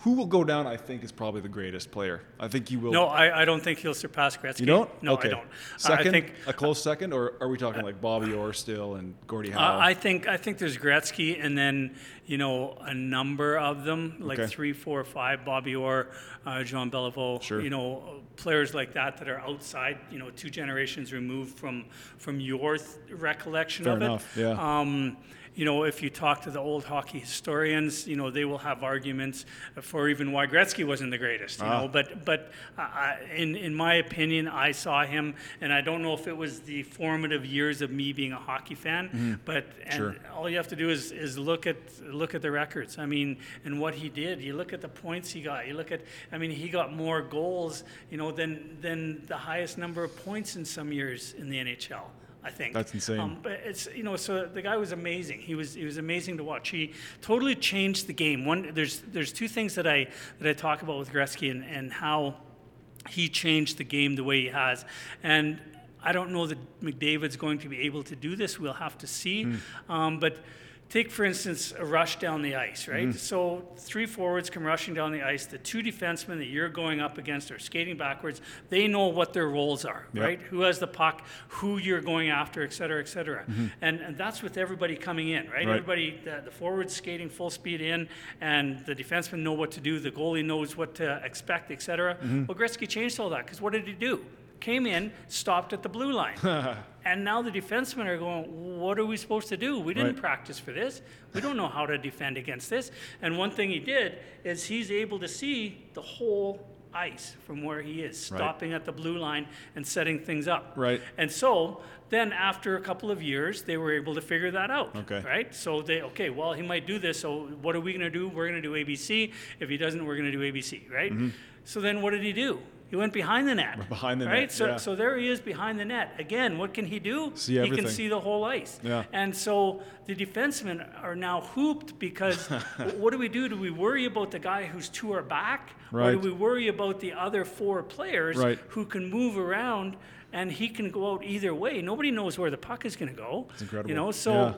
Who will go down? I think is probably the greatest player. I think he will. No, I, I don't think he'll surpass Gretzky. you don't. No, okay. I don't. Second, I think a close second, or are we talking like Bobby Orr still and Gordie Uh, Howe? I think I think there's Gretzky, and then you know a number of them, like Okay. three, four, five. Bobby Orr, uh, Jean Beliveau. Sure. You know, players like that that are outside. You know, two generations removed from from your th- recollection Fair of enough, it. yeah. Um, you know, if you talk to the old hockey historians, you know they will have arguments for even why Gretzky wasn't the greatest. You Ah. know, but but uh, I- in in my opinion, I saw him, and I don't know if it was the formative years of me being a hockey fan, but and Mm-hmm. Sure. all you have to do is is look at look at the records. I mean, and what he did. You look at the points he got. You look at. I mean, he got more goals, you know, than than the highest number of points in some years in the NHL. I think That's insane. Um, but it's you know, so the guy was amazing. He was he was amazing to watch. He totally changed the game. One there's there's two things that I that I talk about with Gretzky and, and how he changed the game the way he has. And I don't know that McDavid's going to be able to do this. We'll have to see. Um, but take, for instance, a rush down the ice, right? So three forwards come rushing down the ice. The two defensemen that you're going up against are skating backwards. They know what their roles are, Yep. right? Who has the puck, who you're going after, et cetera, et cetera. And, and that's with everybody coming in, right? Right. Everybody, the, the forwards skating full speed in, and the defensemen know what to do. The goalie knows what to expect, et cetera. Mm-hmm. Well, Gretzky changed all that because what did he do? Came in, stopped at the blue line. and now the defensemen are going, what are we supposed to do? We didn't Right. practice for this. We don't know how to defend against this. And one thing he did is he's able to see the whole ice from where he is, Right. stopping at the blue line and setting things up. Right. And so then after a couple of years, they were able to figure that out. Okay. Right? So they, okay, well, he might do this. So what are we going to do? We're going to do ABC. If he doesn't, we're going to do ABC. Right? Mm-hmm. So then what did he do? He went behind the net. Behind the right? net, So, yeah. so there he is behind the net. Again, what can he do? See he can see the whole ice. Yeah. And so the defensemen are now hooped because what do we do? Do we worry about the guy who's to our back? Or Right. do we worry about the other four players Right. who can move around and he can go out either way? Nobody knows where the puck is going to go. It's incredible. You know, so. Yeah.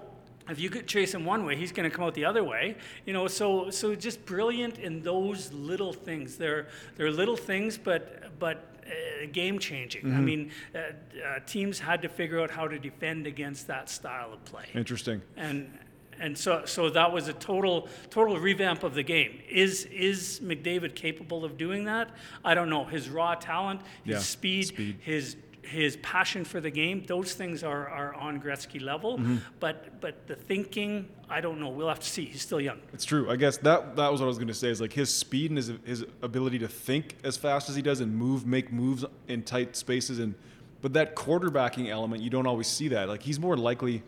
If you could chase him one way, he's going to come out the other way. You know, so so just brilliant in those little things. They're they're little things, but but uh, game changing. Mm-hmm. I mean, uh, uh, teams had to figure out how to defend against that style of play Interesting. and and so so that was a total total revamp of the game. Is is McDavid capable of doing that? I don't know. His raw talent, his Yeah, speed, speed. his his passion for the game, those things are, are on Gretzky level. Mm-hmm. But but the thinking, I don't know. We'll have to see. He's still young. It's true. I guess that that was what I was going to say. Is like his speed and his his ability to think as fast as he does and move, make moves in tight spaces, and but that quarterbacking element, you don't always see that. Like he's more likely,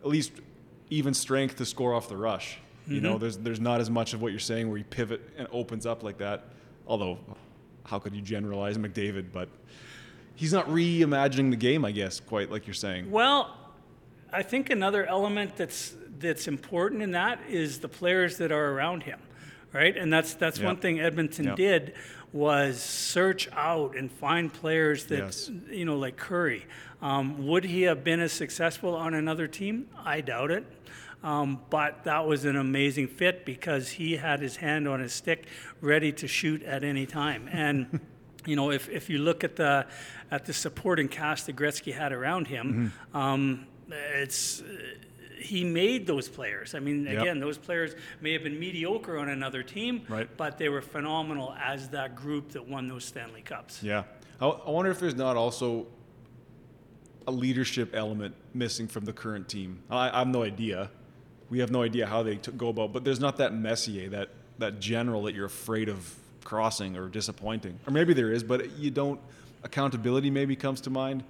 at least, even strength to score off the rush. You know, there's there's not as much of what you're saying where he pivot and opens up like that. Although, how could you generalize McDavid? But he's not reimagining the game, I guess, quite like you're saying. Well, I think another element that's that's important in that is the players that are around him, right? And that's that's one thing Edmonton did was search out and find players that Yes. you know like Kurri. Um, would he have been as successful on another team? I doubt it. Um, but that was an amazing fit because he had his hand on his stick, ready to shoot at any time. And you know, if, if you look at the at the supporting cast that Gretzky had around him, Mm-hmm. um, it's he made those players. I mean, Yep. again, those players may have been mediocre on another team, Right. but they were phenomenal as that group that won those Stanley Cups. Yeah. I, I wonder if there's not also a leadership element missing from the current team. I, I have no idea. We have no idea how they t- go about, but there's not that Messier, that that general that you're afraid of crossing or disappointing. Or maybe there is, but you don't. Accountability maybe comes to mind.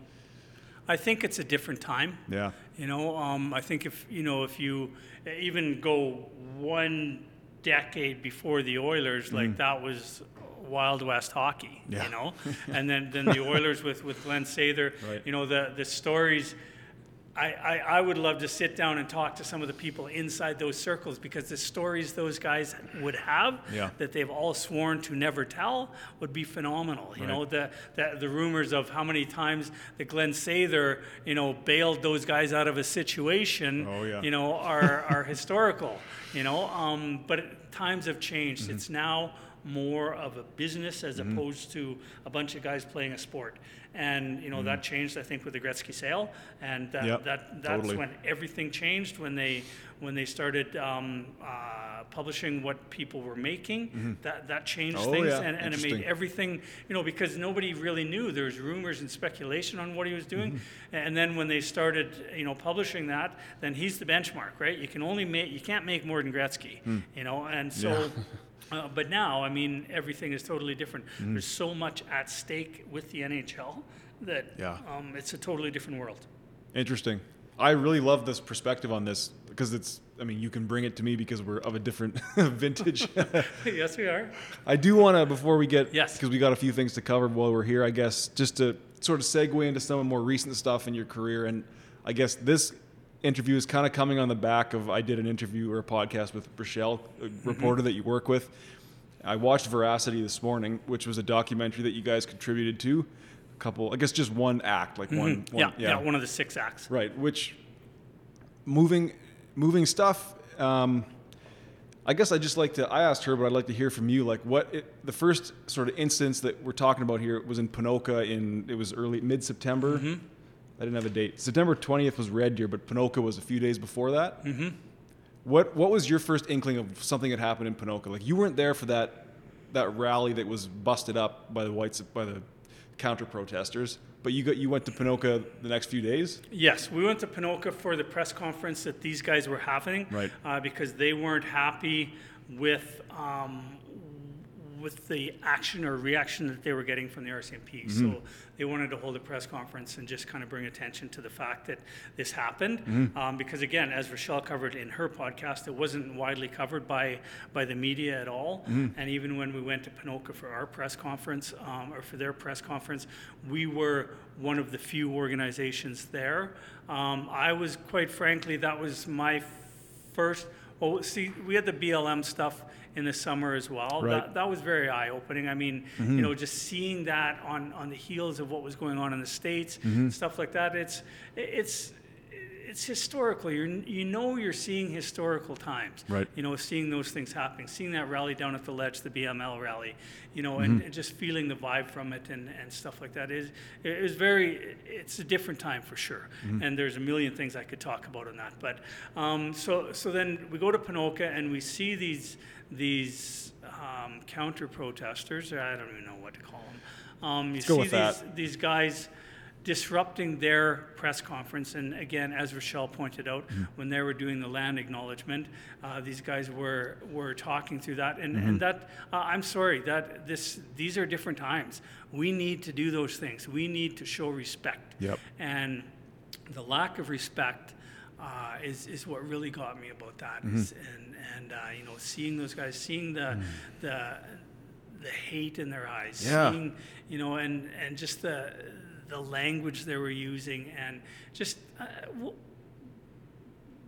I think it's a different time. Yeah. You know, um, I think if you know if you even go one decade before the Oilers, like that was Wild West hockey. Yeah. You know, and then then the Oilers with with Glenn Sather. Right. You know the the stories. I, I, I would love to sit down and talk to some of the people inside those circles because the stories those guys would have Yeah. that they've all sworn to never tell would be phenomenal. You know, the, the the rumors of how many times that Glenn Sather, you know, bailed those guys out of a situation, Oh, yeah. you know, are are historical. You know, um, but times have changed. Mm-hmm. It's now more of a business as opposed to a bunch of guys playing a sport. And you know that changed, I think, with the Gretzky sale, and that, Mm-hmm. Yep, that that's totally. when everything changed when they when they started um, uh, publishing what people were making. That that changed Oh, things, yeah, and, and it made everything you know because nobody really knew. There was rumors and speculation on what he was doing, and then when they started you know publishing that, then he's the benchmark, right? You can only make you can't make more than Gretzky, you know, and so. Uh, but now, I mean, everything is totally different. There's so much at stake with the NHL that Yeah. um, it's a totally different world. Interesting. I really love this perspective on this because it's. I mean, you can bring it to me because we're of a different vintage. yes, we are. I do want to before we get Yes. because we got a few things to cover while we're here. I guess just to sort of segue into some of more recent stuff in your career, and I guess this interview is kind of coming on the back of I did an interview or a podcast with Rochelle, a reporter that you work with. I watched Veracity this morning, which was a documentary that you guys contributed to. A couple, I guess, just one act, like one, one yeah, yeah, one of the six acts. Right, which moving moving stuff. Um, I guess I just like to. I asked her, but I'd like to hear from you. Like, what it, the first sort of instance that we're talking about here was in Ponoka in it was early mid September. Mm-hmm. I didn't have a date. September twentieth was Red Deer, but Ponoka was a few days before that. Mm-hmm. What What was your first inkling of something that happened in Ponoka? Like, you weren't there for that that rally that was busted up by the whites by the counter protesters, but you got you went to Ponoka the next few days. Yes, we went to Ponoka for the press conference that these guys were having, Right. Uh, because they weren't happy with um, with the action or reaction that they were getting from the RCMP. So they wanted to hold a press conference and just kind of bring attention to the fact that this happened. Um, because again, as Rochelle covered in her podcast, it wasn't widely covered by by the media at all. And even when we went to Ponoka for our press conference um, or for their press conference, we were one of the few organizations there. Um, I was quite frankly, that was my first. Well, see, we had the BLM stuff in the summer as well. Right. That, that was very eye opening. I mean, you mm-hmm. know, just seeing that on, on the heels of what was going on in the states, mm-hmm. stuff like that. It's it's it's historical. You're, you know, you're seeing historical times. Right. You know, seeing those things happening, seeing that rally down at the ledge, the BML rally. You know, and, mm-hmm. and just feeling the vibe from it and, and stuff like that is it is very. It's a different time for sure. And there's a million things I could talk about on that. But um, so so then we go to Ponoka and we see these these um, counter protesters. I don't even know what to call them. Um, you go see these that. these guys disrupting their press conference. And again, as Rochelle pointed out, Mm-hmm. when they were doing the land acknowledgement, uh, these guys were were talking through that. And, Mm-hmm. and that uh, I'm sorry that this these are different times. We need to do those things. We need to show respect. Yep. And the lack of respect. Uh, is, is what really got me about that, Mm-hmm. Is- and and uh, you know seeing those guys, seeing the the the hate in their eyes, Yeah. seeing you know, and and just the the language they were using, and just uh, w-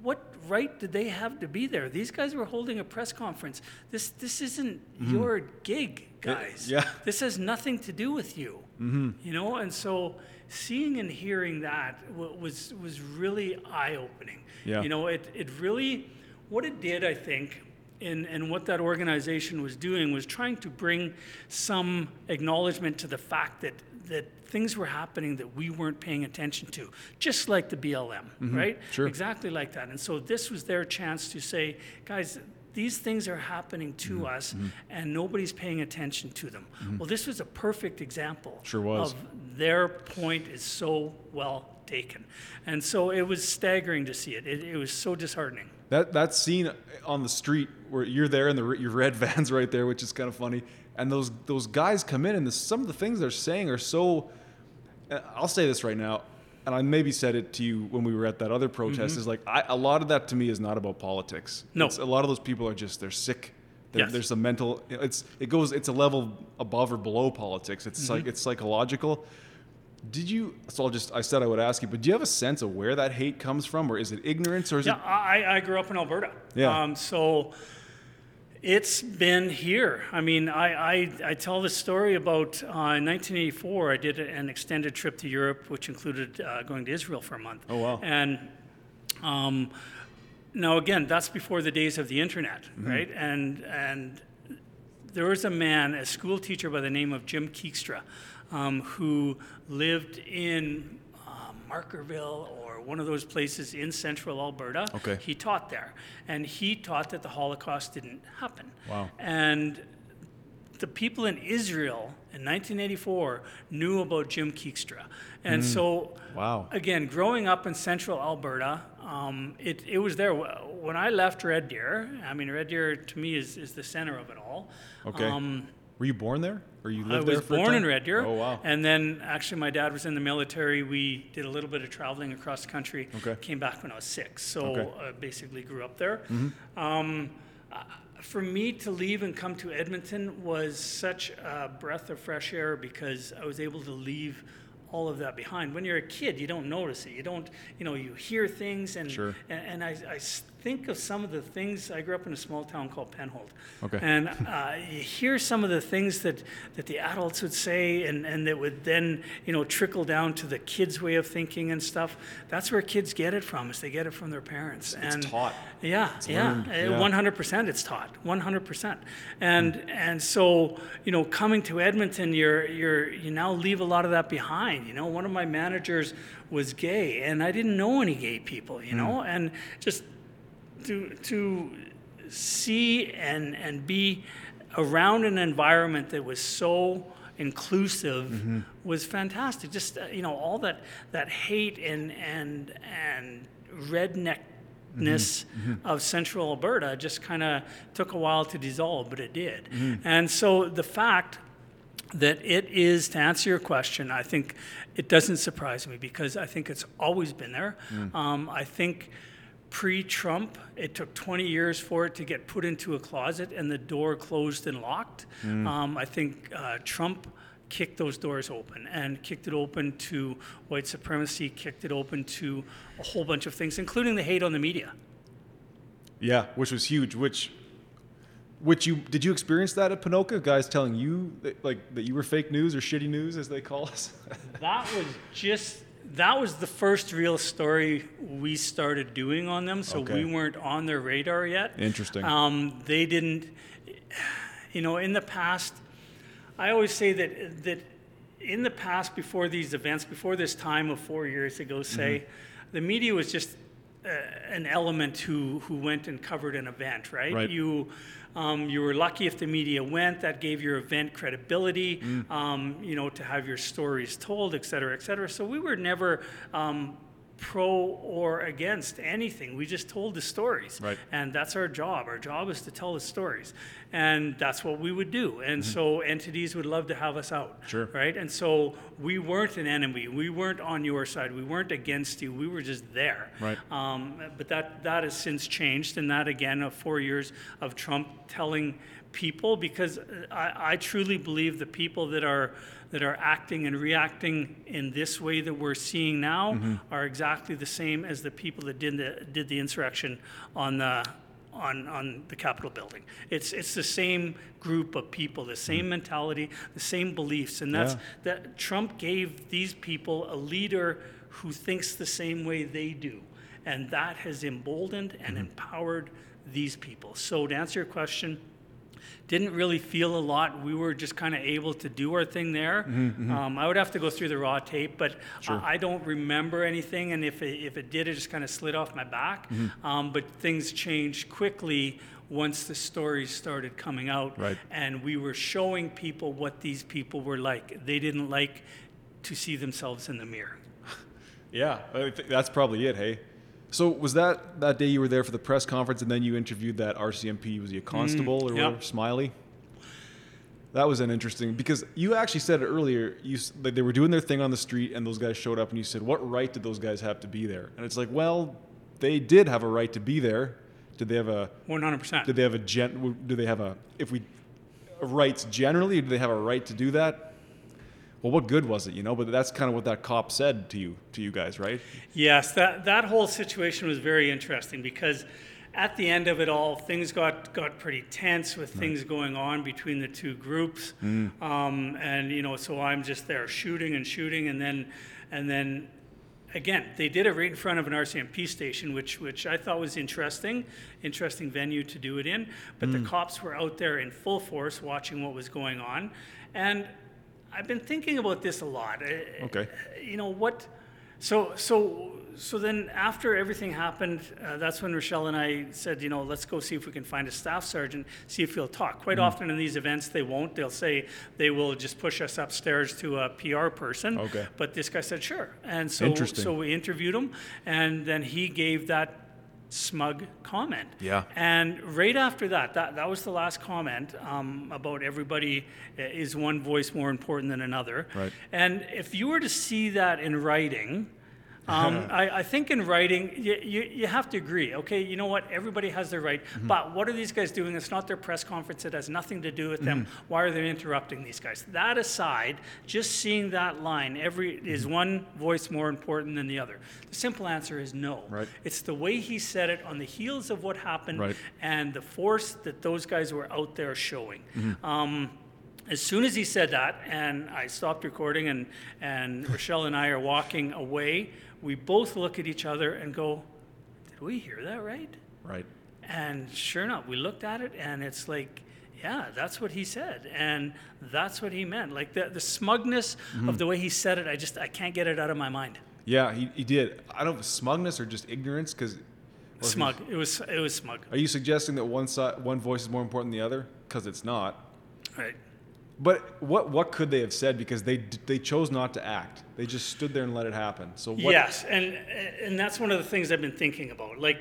what right did they have to be there? These guys were holding a press conference. This this isn't your gig, guys. yeah. This has nothing to do with you. Mm-hmm. You know, and so seeing and hearing that wa- was was really eye opening. Yeah. You know, it it really what it did, I think, and, and what that organization was doing was trying to bring some acknowledgement to the fact that, that things were happening that we weren't paying attention to, just like the BLM, mm-hmm. right? Sure. Exactly like that. And so this was their chance to say, guys, these things are happening to Mm-hmm. us mm-hmm. and nobody's paying attention to them. Mm-hmm. Well, this was a perfect example Sure was. of their point is so well taken. And so it was staggering to see it. It, it was so disheartening. That that scene on the street where you're there and the your red van's right there, which is kind of funny, and those those guys come in and the, some of the things they're saying are so. uh, I'll say this right now, and I maybe said it to you when we were at that other protest. Is like I, a lot of that to me is not about politics. Mm-hmm. No. It's- a lot of those people are just they're sick. They're, Yes. There's a mental. It's it goes. It's a level above or below politics. It's Mm-hmm. like it's psychological. Did you? So I'll just. I said I would ask you, but do you have a sense of where that hate comes from, or is it ignorance, or is Yeah, it? I, I grew up in Alberta. Yeah. Um, so it's been here. I mean, I, I, I tell this story about uh, in 1984, I did an extended trip to Europe, which included uh, going to Israel for a month. Oh, wow. And um, now, again, that's before the days of the internet, Mm-hmm. right? And, and there was a man, a school teacher by the name of Jim Keegstra, um, who lived in uh, Markerville or one of those places in central Alberta. Okay. He taught there, and he taught that the Holocaust didn't happen. Wow. And the people in Israel in 1984 knew about Jim Keegstra. And so, Wow. again, growing up in central Alberta, um, it, it was there. When I left Red Deer, I mean, Red Deer to me is, is the center of it all. Okay. Um, Were you born there, or you lived there I was a born in? Red Deer. Oh wow. And then actually, my dad was in the military. We did a little bit of traveling across the country. Okay. Came back when I was six. So Okay. Mm-hmm. uh, basically grew up there. Hmm. Um, uh, for me to leave and come to Edmonton was such a breath of fresh air because I was able to leave all of that behind. When you're a kid, you don't notice it. You don't, you know, you hear things and Sure. and, and I, I think of some of the things. I grew up in a small town called Penhold. Okay. And uh, you hear some of the things that, that the adults would say, and, and that would then, you know, trickle down to the kids' way of thinking and stuff. That's where kids get it from, is they get it from their parents. It's and taught. yeah, yeah, uh, yeah. one hundred percent. It's taught, one hundred percent. And and so you know, coming to Edmonton, you're you're you now leave a lot of that behind. You know, one of my managers was gay, and I didn't know any gay people. You know, and just to to see and and be around an environment that was so inclusive mm-hmm. was fantastic. Just uh, you know, all that that hate and and and redneckness mm-hmm. Mm-hmm. of central Alberta just kind of took a while to dissolve, but it did. And so the fact that it is, to answer your question, I think it doesn't surprise me because I think it's always been there. Mm. Um, I think pre Trump, it took 20 years for it to get put into a closet and the door closed and locked. Um, I think uh, Trump kicked those doors open and kicked it open to white supremacy, kicked it open to a whole bunch of things, including the hate on the media. Yeah, which was huge. Which, which you did you experience that at Ponoka? Guys telling you that, like that you were fake news or shitty news, as they call us. That was just that was the first real story we started doing on them, so Okay. we weren't on their radar yet. Interesting. Um, they didn't, you know, in the past, I always say that that in the past, before these events, before this time of four years ago, say, Mm-hmm. the media was just uh, an element who who went and covered an event, right? Right. You um, you were lucky if the media went. That gave your event credibility, Mm. um, you know, to have your stories told, et cetera, et cetera. So we were never um, pro or against anything. We just told the stories, Right. and that's our job. Our job is to tell the stories, and that's what we would do. And so entities would love to have us out, Mm-hmm. Sure. right? And so we weren't an enemy. We weren't on your side. We weren't against you. We were just there. Right. Um, but that that has since changed, and that again of four years of Trump telling people because I, I truly believe the people that are that are acting and reacting in this way that we're seeing now Mm-hmm. are exactly the same as the people that did the did the insurrection on the on, on the Capitol building. It's it's the same group of people, the same mentality, the same beliefs, and that's Mm. Yeah. that Trump gave these people a leader who thinks the same way they do, and that has emboldened and empowered these people. So to answer your question, didn't really feel a lot. We were just kind of able to do our thing there. Um, I would have to go through the raw tape, but I, I don't remember anything. And if it, if it did, it just kind of slid off my back. Um, but things changed quickly once the stories started coming out, Right. and we were showing people what these people were like. They didn't like to see themselves in the mirror. Yeah, I think that's probably it. Hey, so was that that day you were there for the press conference, and then you interviewed that RCMP? Was he a constable or Mm, yeah. whatever? Smiley. That was an interesting because you actually said it earlier. You like they were doing their thing on the street, and those guys showed up, and you said, "What right did those guys have to be there?" And it's like, well, they did have a right to be there. Did they have a? One hundred percent. Did they have a gen? Do they have a? If we rights generally, do they have a right to do that? Well, what good was it, you know? But that's kind of what that cop said to you, to you guys, right? Yes, that, that whole situation was very interesting because at the end of it all, things got, got pretty tense with things going on between the two groups. Um, and, you know, so I'm just there shooting and shooting. And then, and then again, they did it right in front of an RCMP station, which, which I thought was interesting, interesting venue to do it in. But the cops were out there in full force watching what was going on. And I've been thinking about this a lot. Uh, okay. Uh, you know, what so, so, so then after everything happened, uh, that's when Rochelle and I said, you know, let's go see if we can find a staff sergeant, see if he'll talk. Quite mm-hmm. often in these events, they won't. They'll say they will just push us upstairs to a PR person. Okay. But this guy said, sure. And so, so we interviewed him, and then he gave that smug comment. Yeah. And right after that, that, that was the last comment um, about everybody is one voice more important than another. Right. And if you were to see that in writing, um, I, I think in writing, you, you, you have to agree, okay, you know what, everybody has their right, Mm-hmm. but what are these guys doing? It's not their press conference, it has nothing to do with them. Mm-hmm. Why are they interrupting these guys? That aside, just seeing that line, every Mm-hmm. is one voice more important than the other? The simple answer is no. Right. It's the way he said it on the heels of what happened Right. and the force that those guys were out there showing. Mm-hmm. Um, as soon as he said that, and I stopped recording, and, and Rochelle and I are walking away, we both look at each other and go, Did we hear that right? Right. And sure enough, we looked at it, and it's like, yeah, that's what he said, and that's what he meant. Like the, the smugness Mm-hmm. of the way he said it, I just I can't get it out of my mind. Yeah, he, he did. I don't know if smugness or just ignorance, because Smug. It was it was smug. Are you suggesting that one side, one voice is more important than the other? Because it's not. Right. But what what could they have said? Because they they chose not to act. They just stood there and let it happen. So what? Yes, and and that's one of the things I've been thinking about. Like,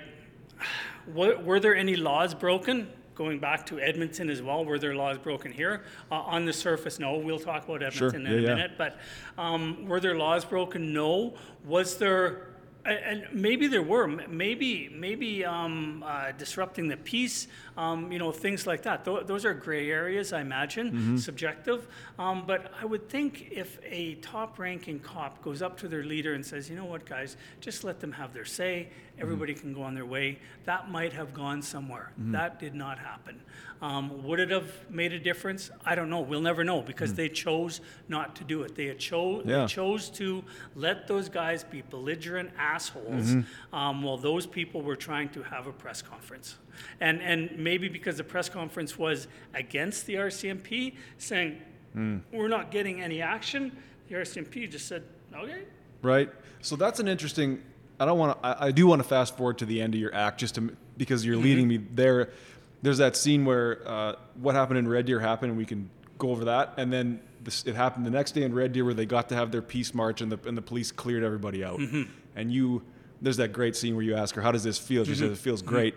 were, were there any laws broken? Going back to Edmonton as well, were there laws broken here? Uh, on the surface, no. We'll talk about Edmonton Yeah, in a yeah. minute. But um, were there laws broken? No. Was there? And and maybe there were. Maybe maybe um, uh, disrupting the peace. Um, you know things like that. Tho- those are gray areas, I imagine, Mm-hmm. subjective. Um, but I would think if a top-ranking cop goes up to their leader and says, "You know what, guys, just let them have their say. Everybody Mm-hmm. can go on their way," that might have gone somewhere. That did not happen. Um, would it have made a difference? I don't know. We'll never know because they chose not to do it. They Mm. Yeah. they chose to let those guys be belligerent assholes Mm-hmm. um, while those people were trying to have a press conference. And, and maybe because the press conference was against the RCMP, saying, Mm. we're not getting any action, the RCMP just said, okay. Right. So that's an interesting. I don't want to. I, I do want to fast forward to the end of your act, just to because Mm-hmm. you're leading me there. There's that scene where uh, what happened in Red Deer happened, and we can go over that. And then this, it happened the next day in Red Deer where they got to have their peace march, and the and the police cleared everybody out. Mm-hmm. And you, there's that great scene where you ask her, "How does this feel?" She Mm-hmm. says, "It feels great."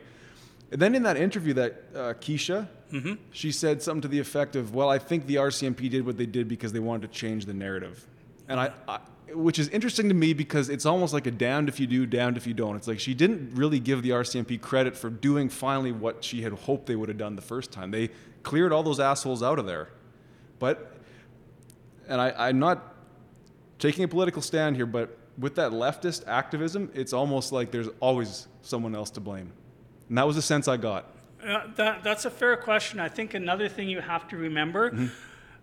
And then in that interview that uh, Keisha, Mm-hmm. she said something to the effect of, "Well, I think the RCMP did what they did because they wanted to change the narrative." And I, I which is interesting to me because it's almost like a damned if you do, damned if you don't. It's like she didn't really give the RCMP credit for doing finally what she had hoped they would have done the first time. They cleared all those assholes out of there. But, and I, I'm not taking a political stand here, but with that leftist activism, it's almost like there's always someone else to blame. And that was the sense I got. Uh, that, that's a fair question. I think another thing you have to remember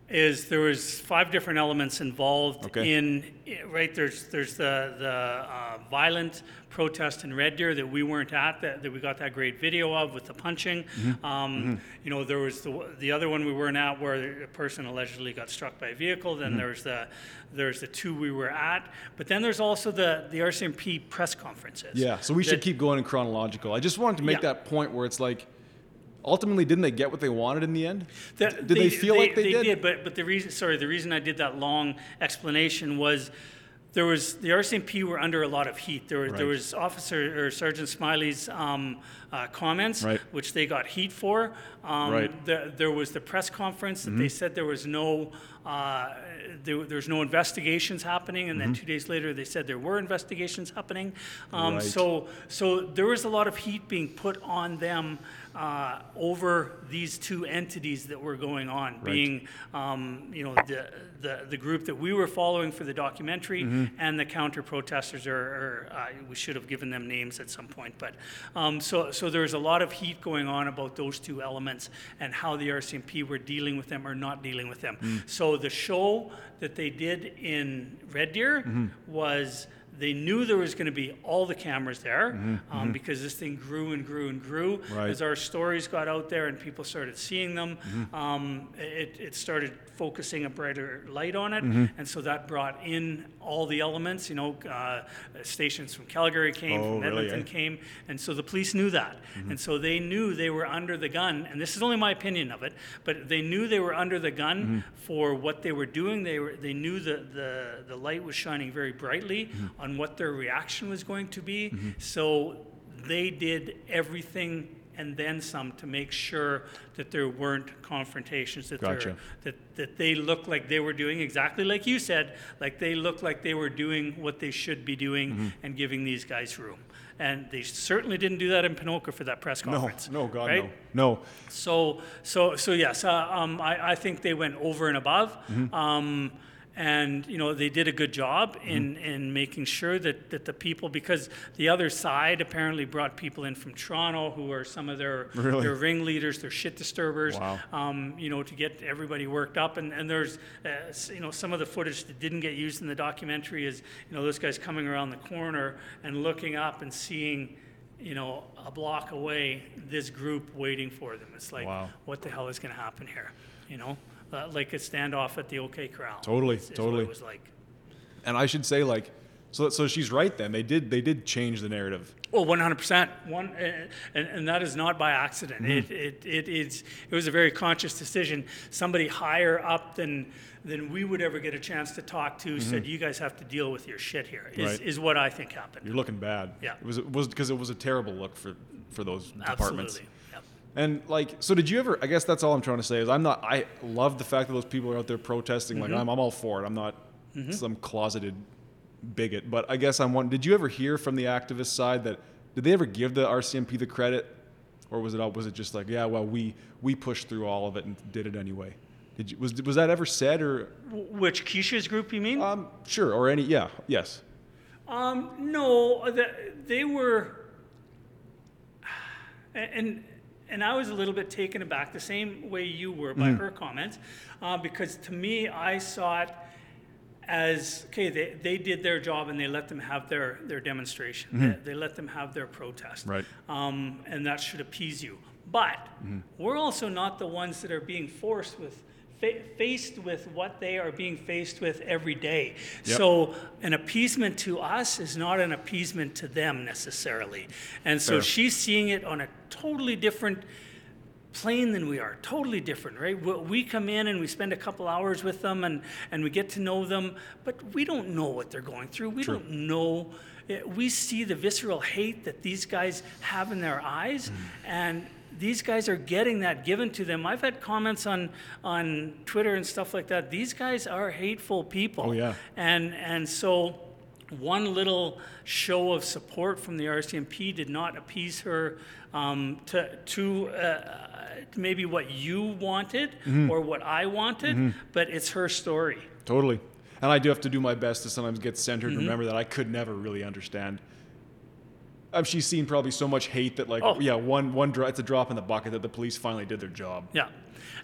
is there was five different elements involved Okay. in right. There's there's the the uh, violent protest in Red Deer that we weren't at that, that we got that great video of with the punching. Um, You know there was the the other one we weren't at where a person allegedly got struck by a vehicle. Then there's the there's the two we were at. But then there's also the the RCMP press conferences. Yeah, so we should that- keep going in chronological. I just wanted to make Yeah. that point where it's like, ultimately, didn't they get what they wanted in the end? That- did they, feel like they, did? but but the reason, sorry, the reason I did that long explanation was there was the RCMP were under a lot of heat. There was there was Officer or Sergeant Smiley's um, uh, comments, Right. which they got heat for. Um, Right. Mm-hmm. the, there was the press conference that they said there was no uh, there, there's no investigations happening, and then two days later they said there were investigations happening. Um, Mm-hmm. Right. So so there was a lot of heat being put on them uh, over these two entities that were going on, being um, you know the, the the group that we were following for the documentary Mm-hmm. and the counter protesters. Or, or uh, we should have given them names at some point, but um, so so there was a lot of heat going on about those two elements and how the RCMP were dealing with them or not dealing with them. Mm. So the show that they did in Red Deer Mm-hmm. was they knew there was going to be all the cameras there Mm-hmm. um, because this thing grew and grew and grew Right. as our stories got out there and people started seeing them. Mm-hmm. Um, it, it started focusing a brighter light on it, Mm-hmm. and so that brought in all the elements. You know, uh, stations from Calgary came, Oh, from really, Edmonton eh? came, and so the police knew that, Mm-hmm. and so they knew they were under the gun. And this is only my opinion of it, but they knew they were under the gun Mm-hmm. for what they were doing. They were they knew that the the light was shining very brightly Mm-hmm. On what their reaction was going to be. So they did everything and then some to make sure that there weren't confrontations that Gotcha. that that they looked like they were doing exactly like you said, like they looked like they were doing what they should be doing Mm-hmm. and giving these guys room. And they certainly didn't do that in Ponoka for that press conference. no, no, God, right? no, no. So, so, so yes, uh, um, I, I think they went over and above, um, and you know they did a good job in in making sure that that the people because the other side apparently brought people in from Toronto who are some of their Really? their ringleaders, their shit disturbers, Wow. um, you know, to get everybody worked up. And, and there's, uh, you know, some of the footage that didn't get used in the documentary is, you know, those guys coming around the corner and looking up and seeing, you know, a block away, this group waiting for them. It's like, Wow. what the hell is going to happen here? You know, uh, like a standoff at the OK Corral. Totally, is- is what totally. it was like. And I should say, like, so, so she's right. Then they did, they did change the narrative. Well, one hundred percent. One, uh, and, and that is not by accident. Mm-hmm. It, it, it is. It was a very conscious decision. Somebody higher up than than we would ever get a chance to talk to said, "You guys have to deal with your shit here." Is Mm-hmm. Right. is what I think happened. You're looking bad. Yeah. it was, it was because it was a terrible look for for those departments. Absolutely. Yep. And like, so did you ever? I guess that's all I'm trying to say is I'm not. I love the fact that those people are out there protesting. Mm-hmm. Like I'm, I'm all for it. I'm not some closeted bigot. But I guess I'm one. Did you ever hear from the activist side that did they ever give the RCMP the credit, or was it all- was it just like yeah, well we we pushed through all of it and did it anyway? Did you, was was that ever said or Which Keisha's group you mean? um sure or any yeah yes Um, no, the, they were, and and I was a little bit taken aback, the same way you were by Mm. her comments, uh, because to me, I saw it as okay. They, they did their job and they let them have their their demonstration. They, they let them have their protest, Mm-hmm. Right. Um, and that should appease you. But Mm-hmm. we're also not the ones that are being forced with. Fa- Faced with what they are being faced with every day. Yep. So, an appeasement to us is not an appeasement to them necessarily. And so Fair. she's seeing it on a totally different plane than we are, totally different, right? We- come in and we spend a couple hours with them and, and we get to know them, but we don't know what they're going through. We True. don't know. eh, We see the visceral hate that these guys have in their eyes, Mm. and these guys are getting that given to them. I've had comments on on Twitter and stuff like that. These guys are hateful people. Oh, yeah. And and so one little show of support from the RCMP did not appease her um, to to uh, maybe what you wanted Mm-hmm. or what I wanted, but it's her story. Totally. And I do have to do my best to sometimes get centered and remember that I could never really understand. Um, she's seen probably so much hate that, like, Oh. yeah, one one dro- it's a drop in the bucket that the police finally did their job. Yeah.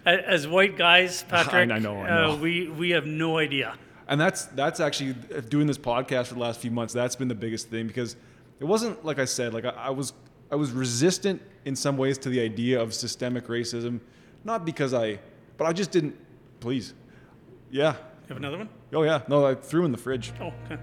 As white guys, Patrick, I know, I uh, know. we we have no idea. And that's that's actually uh, doing this podcast for the last few months. That's been the biggest thing because it wasn't like I said. Like I, I was I was resistant in some ways to the idea of systemic racism, not because I, but I just didn't. Please, yeah. You have another one? Oh yeah. No, I threw in the fridge. Oh, okay.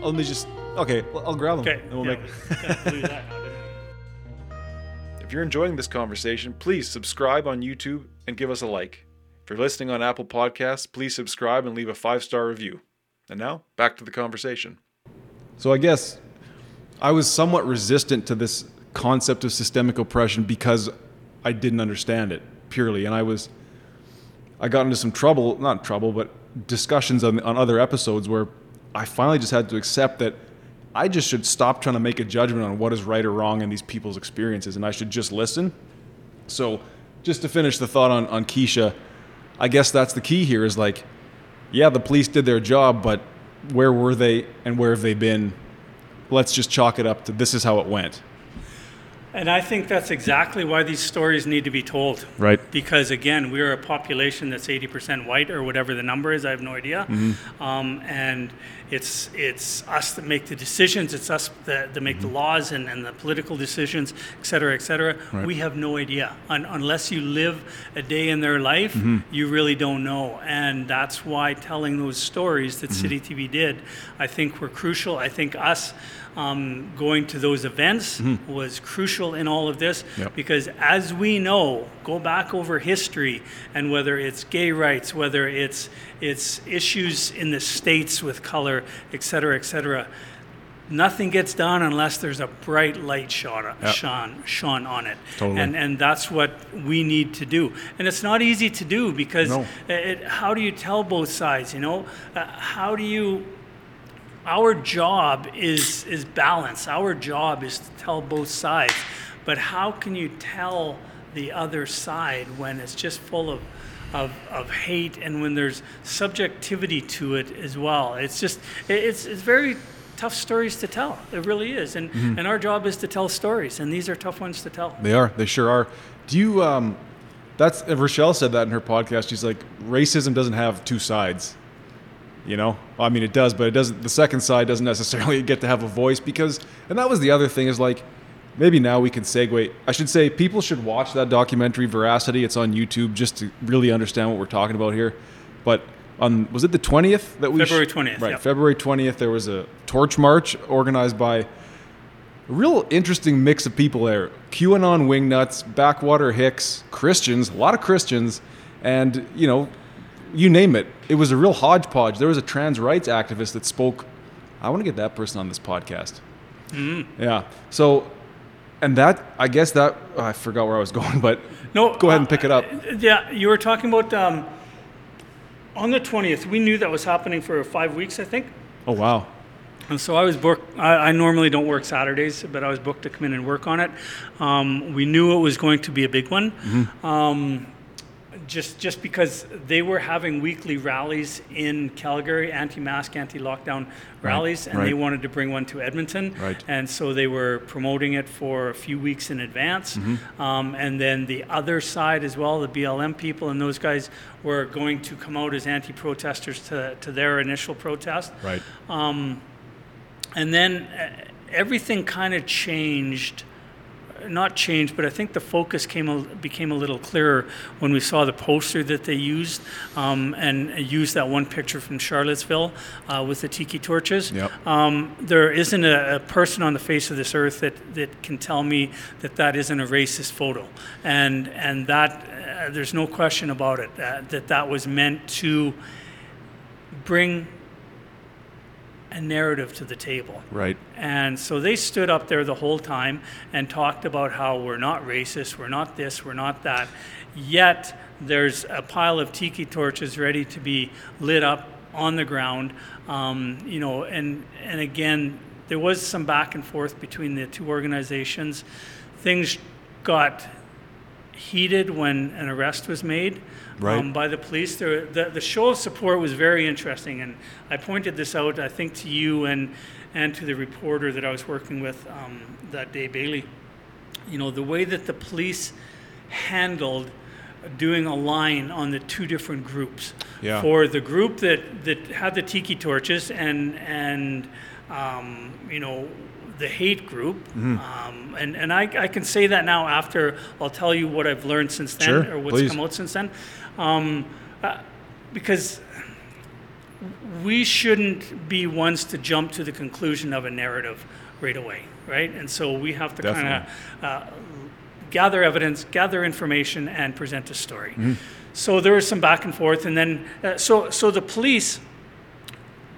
Let me just. Okay, well, I'll grab them. Okay. And we'll yeah, make. we gotta do that now, didn't we? If you're enjoying this conversation, please subscribe on YouTube and give us a like. If you're listening on Apple Podcasts, please subscribe and leave a five star review. And now, back to the conversation. So, I guess I was somewhat resistant to this concept of systemic oppression because I didn't understand it purely. And I was, I got into some trouble, not trouble, but discussions on, on other episodes where I finally just had to accept that I just should stop trying to make a judgment on what is right or wrong in these people's experiences and I should just listen. So, just to finish the thought on, on Keisha, I guess that's the key here is like, yeah, the police did their job, but where were they and where have they been? Let's just chalk it up to this is how it went. And I think that's exactly why these stories need to be told. Right. Because again, we're a population that's 80% white or whatever the number is. I have no idea. Mm-hmm. Um, and it's it's us that make the decisions. It's us that, that make Mm-hmm. the laws and, and the political decisions, et cetera, et cetera. We have no idea. Un- unless you live a day in their life, Mm-hmm. you really don't know. And that's why telling those stories Mm-hmm. that City TV did, I think were crucial. I think us um, going to those events was crucial in all of this Mm-hmm. Yep. because as we know, go back over history and whether it's gay rights, whether it's it's issues in the states with color, et cetera, et cetera, nothing gets done unless there's a bright light shone, Yep. shone, shone on it. Totally. And and that's what we need to do. And it's not easy to do because No. it, how do you tell both sides? You know, uh, how do you our job is is balance. Our job is to tell both sides. But how can you tell the other side when it's just full of of, of hate and when there's subjectivity to it as well? It's just it- it's it's very tough stories to tell. It really is. And and our job is to tell stories and these are tough ones to tell. They are. They sure are. Do you? Um, that's Rochelle said that in her podcast. She's like, racism doesn't have two sides. You know, I mean, it does, but it doesn't. The second side doesn't necessarily get to have a voice because, and that was the other thing is like, maybe now we can segue. I should say people should watch that documentary, Veracity. It's on YouTube just to really understand what we're talking about here. But on was it the twentieth that we February 20th, Right, yep. February twentieth. There was a torch march organized by a real interesting mix of people there. QAnon wingnuts, backwater hicks, Christians, a lot of Christians, and you know, you name it. It was a real hodgepodge. There was a trans rights activist that spoke. I want to get that person on this podcast. Yeah. So, and that I guess that oh, I forgot where I was going, but No, go ahead and uh, pick it up. Yeah, you were talking about um, on the 20th. We knew that was happening for five weeks, I think. Oh wow. And so I was booked. I, I normally don't work Saturdays, but I was booked to come in and work on it. Um, we knew it was going to be a big one, um, just just because they were having weekly rallies in Calgary, anti-mask, anti-lockdown rallies, and they wanted to bring one to Edmonton. Right. And so they were promoting it for a few weeks in advance. Um, and then the other side as well, the BLM people and those guys were going to come out as anti-protesters to, to their initial protest. Right. And then uh, everything kind of changed. Not changed, but I think the focus came a, became a little clearer when we saw the poster that they used, um, and used that one picture from Charlottesville uh, with the tiki torches. Yep. Um, there isn't a, a person on the face of this earth that, that can tell me that that isn't a racist photo, and and that uh, there's no question about it. Uh, that, that, that was meant to bring a narrative to the table. Right. And so they stood up there the whole time and talked about how we're not racist, we're not this, we're not that. Yet there's a pile of tiki torches ready to be lit up on the ground. Um, you know, and and again, there was some back and forth between the two organizations. Things got heated when an arrest was made Right. um, by the police. There, the, the show of support was very interesting, and I pointed this out, I think, to you and, and to the reporter that I was working with um, that day, Bailey. You know, the way that the police handled doing a line on the two different groups. Yeah. For the group that, that had the tiki torches and, and um, you know, the hate group, Mm-hmm. um, and, and I, I can say that now after I'll tell you what I've learned since then Sure, or what's please. come out since then. Um, uh, because we shouldn't be ones to jump to the conclusion of a narrative right away, right? And so we have to kind of uh, gather evidence, gather information, and present a story. Mm-hmm. So there was some back and forth, and then uh, so so the police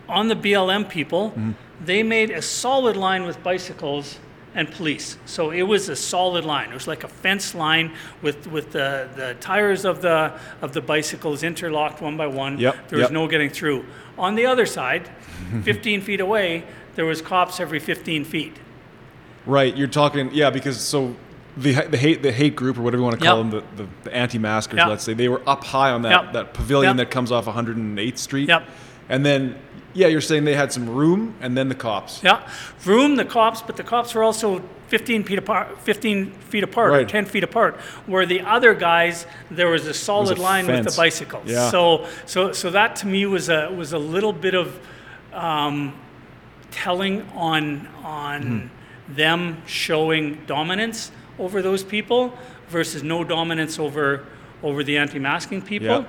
on the BLM people, Mm-hmm. they made a solid line with bicycles and police. So it was a solid line. It was like a fence line with, with the, the tires of the of the bicycles interlocked one by one. Yep, There was yep. no getting through. On the other side, 15 feet away, there was cops every 15 feet. Right. You're talking, yeah, because so the the hate the hate group or whatever you want to call Yep. them, the, the, the anti-maskers, Yep. let's say, they were up high on that that pavilion that comes off 108th Street. Yep. And then, yeah, you're saying they had some room, and then the cops. Yeah, room the cops, but the cops were also 15 feet apart, 15 feet apart, or 10 feet apart. Where the other guys, there was a solid line with the bicycles. Yeah. So, so, so that to me was a was a little bit of um, telling on on them showing dominance over those people versus no dominance over over the anti-masking people. Yeah.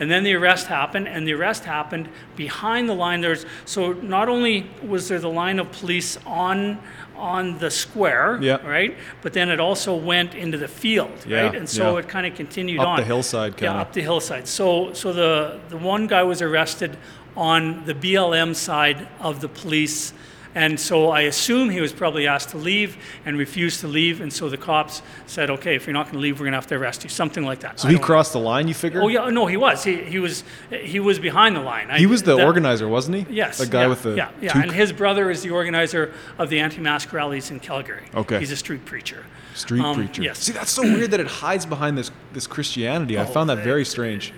And then the arrest happened, and the arrest happened behind the line. There's so not only was there the line of police on on the square, Yeah. right, but then it also went into the field, Yeah, right, and so yeah. it kind of continued on. Up on the hillside, Yeah, kinda. up the hillside. So so the the one guy was arrested on the BLM side of the police. And so I assume he was probably asked to leave and refused to leave. And so the cops said, okay, if you're not going to leave, we're going to have to arrest you. Something like that. So I he crossed the line, you figure? Oh yeah, no, he was. He, he was he was behind the line. I- He was the that- organizer, wasn't he? Yes. The guy yeah, with the yeah yeah. toque? And his brother is the organizer of the anti-mask rallies in Calgary. Okay. He's a street preacher. street Um, preacher. yes. See, that's so weird that it hides behind this this Christianity. I found that very strange.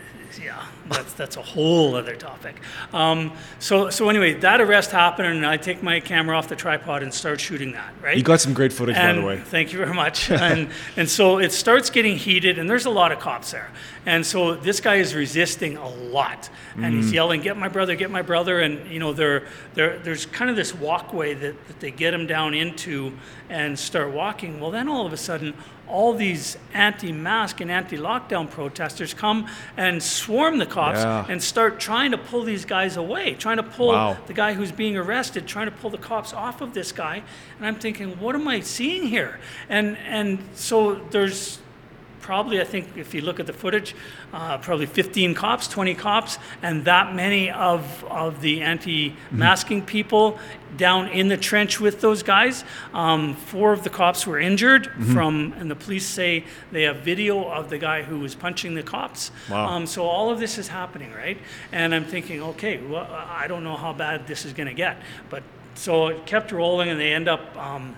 That's that's a whole other topic. Um, so so anyway, that arrest happened, and I take my camera off the tripod and start shooting that. Right. You got some great footage, by the way. Thank you very much. and and so it starts getting heated, and there's a lot of cops there. And so this guy is resisting a lot, and he's mm. yelling, "Get my brother! Get my brother!" And you know, there there there's kind of this walkway that, that they get him down into and start walking. Well, then all of a sudden. All these anti-mask and anti-lockdown protesters come and swarm the cops Yeah. and start trying to pull these guys away, trying to pull Wow. the guy who's being arrested trying to pull the cops off of this guy and i'm thinking what am i seeing here and and so there's probably i think if you look at the footage uh, probably 15 cops 20 cops and that many of of the anti-masking people down in the trench with those guys um, four of the cops were injured from and the police say they have video of the guy who was punching the cops Wow. um, so all of this is happening, right? And I'm thinking, okay, well, I don't know how bad this is going to get, but so it kept rolling, and they end up, um,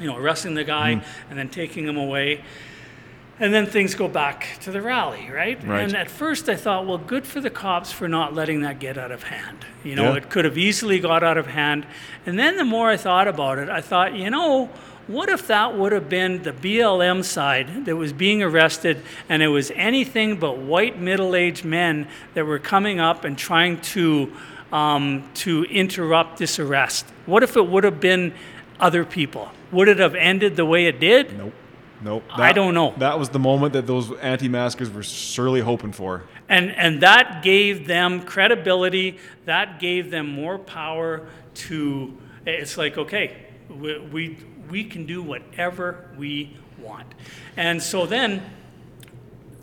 you know, arresting the guy Mm-hmm. and then taking him away. And then things go back to the rally, right? Right. And at first I thought, well, good for the cops for not letting that get out of hand. You know, Yeah. it could have easily got out of hand. And then the more I thought about it, I thought, you know, what if that would have been the BLM side that was being arrested and it was anything but white middle aged men that were coming up and trying to, um, to interrupt this arrest? What if it would have been other people? Would it have ended the way it did? Nope. Nope. I don't know. That was the moment that those anti-maskers were surely hoping for. And, and that gave them credibility, that gave them more power to, it's like, okay, we, we, we can do whatever we want. And so then,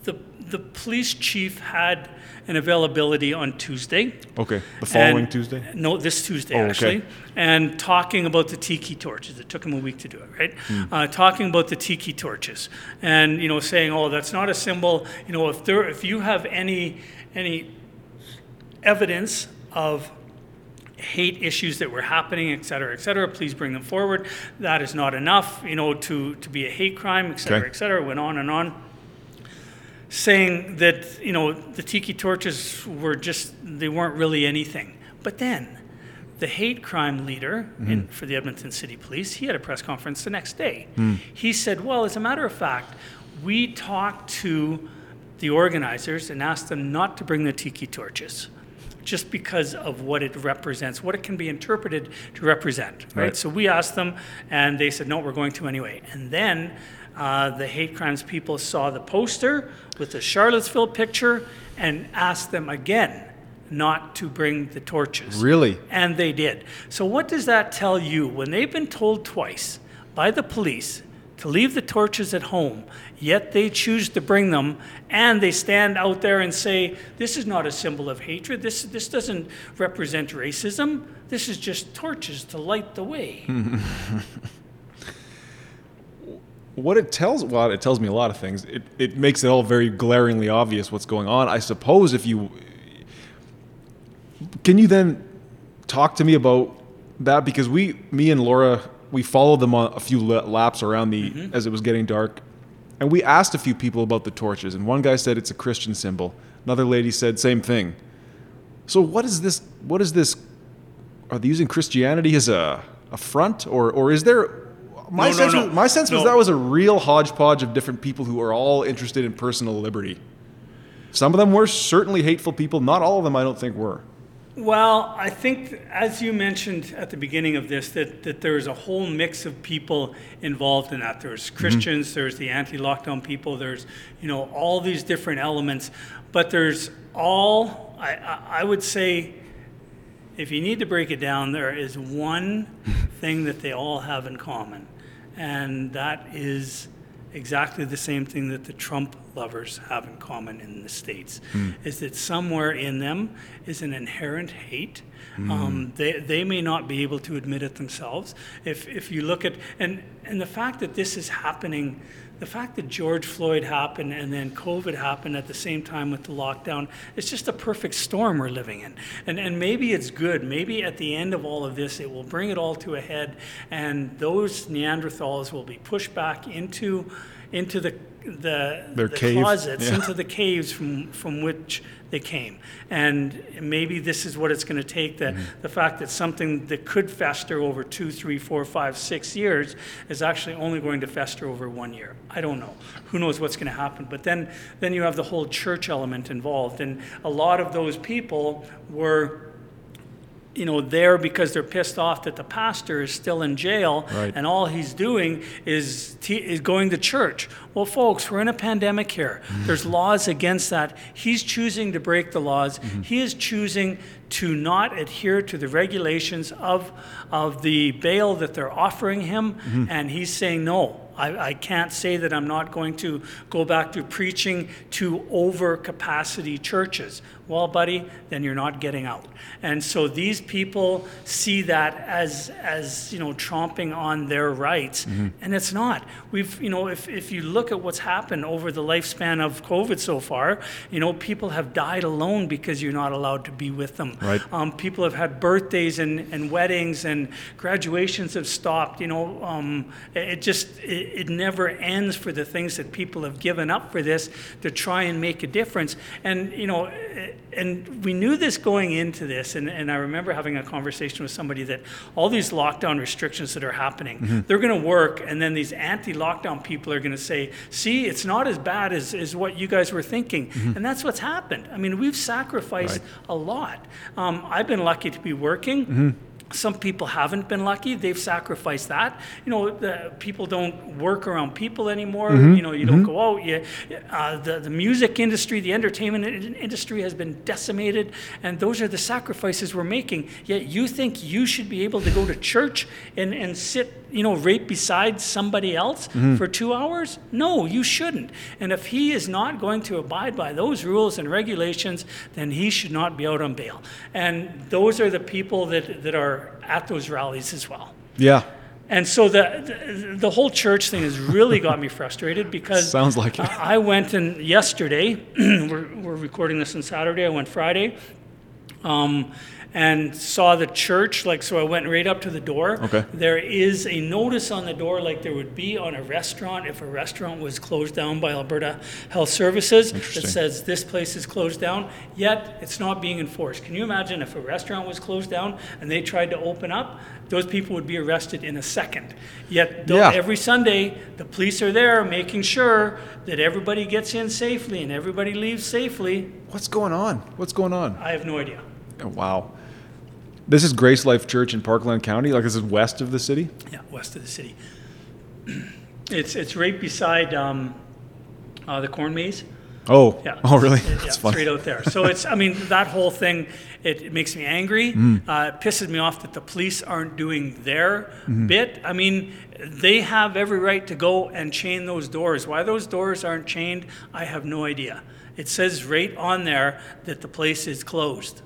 the, the police chief had an availability on Tuesday. Okay, the following And- Tuesday. No, this Tuesday, Oh, okay. actually. And talking about the tiki torches. It took him a week to do it, right? Hmm. Uh, talking about the tiki torches. And, you know, saying, oh, that's not a symbol. You know, if, there, if you have any, any evidence of hate issues that were happening, et cetera, et cetera, please bring them forward. That is not enough, you know, to, to be a hate crime, et cetera, Okay. et cetera. Went on and on saying that you know the tiki torches were just they weren't really anything but then the hate crime leader in, mm-hmm. for the edmonton city police he had a press conference the next day hmm. he said well as a matter of fact we talked to the organizers and asked them not to bring the tiki torches just because of what it represents, what it can be interpreted to represent, right? Right. So we asked them, and they said, no, we're going to anyway. And then uh, the hate crimes people saw the poster with the Charlottesville picture and asked them again not to bring the torches. Really? And they did. So, what does that tell you? When they've been told twice by the police to leave the torches at home, yet they choose to bring them, and they stand out there and say, This is not a symbol of hatred. This, this doesn't represent racism. This is just torches to light the way. What it tells, well, it tells me a lot of things. It, it makes it all very glaringly obvious what's going on. I suppose if you, can you then talk to me about that? Because we, me and Laura, we followed them on a few laps around the, mm-hmm. as it was getting dark. And we asked a few people about the torches. And one guy said it's a Christian symbol. Another lady said same thing. So what is this, what is this, are they using Christianity as a, a front? Or, or is there, my No, no, sense, no. Was, my sense was that was a real hodgepodge of different people who are all interested in personal liberty. Some of them were certainly hateful people. Not all of them, I don't think, were. Well, I think, as you mentioned at the beginning of this, that, that there's a whole mix of people involved in that. There's mm-hmm. Christians, there's the anti-lockdown people, there's you know all these different elements, but there's all I, I, I would say, if you need to break it down, there is one thing that they all have in common, and that is exactly the same thing that the Trump lovers have in common in the states is that somewhere in them is an inherent hate. Um, they, they may not be able to admit it themselves. If, if you look at and, and the fact that this is happening the fact that George Floyd happened and then COVID happened at the same time with the lockdown, it's just a perfect storm we're living in. And, and maybe it's good. Maybe at the end of all of this, it will bring it all to a head, and those Neanderthals will be pushed back into, into the, the, Their the cave, closets, yeah. into the caves from, from which they came. And maybe this is what it's going to take the, Mm-hmm. the fact that something that could fester over two, three, four, five, six years is actually only going to fester over one year. I don't know. Who knows what's going to happen? But then, then you have the whole church element involved. And a lot of those people were you know, there because they're pissed off that the pastor is still in jail Right. and all he's doing is, te- is going to church. Well, folks, we're in a pandemic here. Mm. There's laws against that. He's choosing to break the laws. Mm-hmm. He is choosing to not adhere to the regulations of, of the bail that they're offering him. Mm-hmm. And he's saying, no, I, I can't say that I'm not going to go back to preaching to over capacity churches. Well, buddy, then you're not getting out. And so these people see that as, as you know, tromping on their rights, and it's not. We've, you know, if, if you look at what's happened over the lifespan of COVID so far, you know, people have died alone because you're not allowed to be with them. Right. Um, people have had birthdays and, and weddings and graduations have stopped. You know, um, it, just it, it never ends for the things that people have given up for this to try and make a difference. And you know, and we knew this going into this. And, and I remember having a conversation with somebody that all these lockdown restrictions that are happening, mm-hmm. they're going to work, and then these anti-lockdown people are going to say, "See, it's not as bad as, as what you guys were thinking." Mm-hmm. And that's what's happened. I mean, we've sacrificed Right. a lot. Um, I've been lucky to be working. Mm-hmm. Some people haven't been lucky. They've sacrificed that. You know, the, people don't work around people anymore. You know, you don't go out. You, uh, the, the music industry, the entertainment industry has been decimated, and those are the sacrifices we're making. Yet you think you should be able to go to church and, and sit you know, rape beside somebody else Mm-hmm. for two hours? No, you shouldn't. And if he is not going to abide by those rules and regulations, then he should not be out on bail. And those are the people that, that are at those rallies as well. Yeah. And so the, the the whole church thing has really got me frustrated because Sounds like it. I I went and yesterday we're, we're recording this on Saturday. I went Friday, um, and saw the church. Like so, I went right up to the door. Okay. There is a notice on the door, like there would be on a restaurant if a restaurant was closed down by Alberta Health Services. That says this place is closed down. Yet it's not being enforced. Can you imagine if a restaurant was closed down and they tried to open up? Those people would be arrested in a second. Yet Yeah. every Sunday, the police are there making sure that everybody gets in safely and everybody leaves safely. What's going on? What's going on? I have no idea. Oh, wow. This is Grace Life Church in Parkland County. Like this is west of the city. Yeah, west of the city. It's it's right beside um, uh, the corn maze. Oh. Yeah. Oh, really? Yeah, it's funny. right out there. So it's, I mean, that whole thing, it, it makes me angry. Mm. Uh, it pisses me off that the police aren't doing their Mm-hmm. bit. I mean, they have every right to go and chain those doors. Why those doors aren't chained, I have no idea. It says right on there that the place is closed.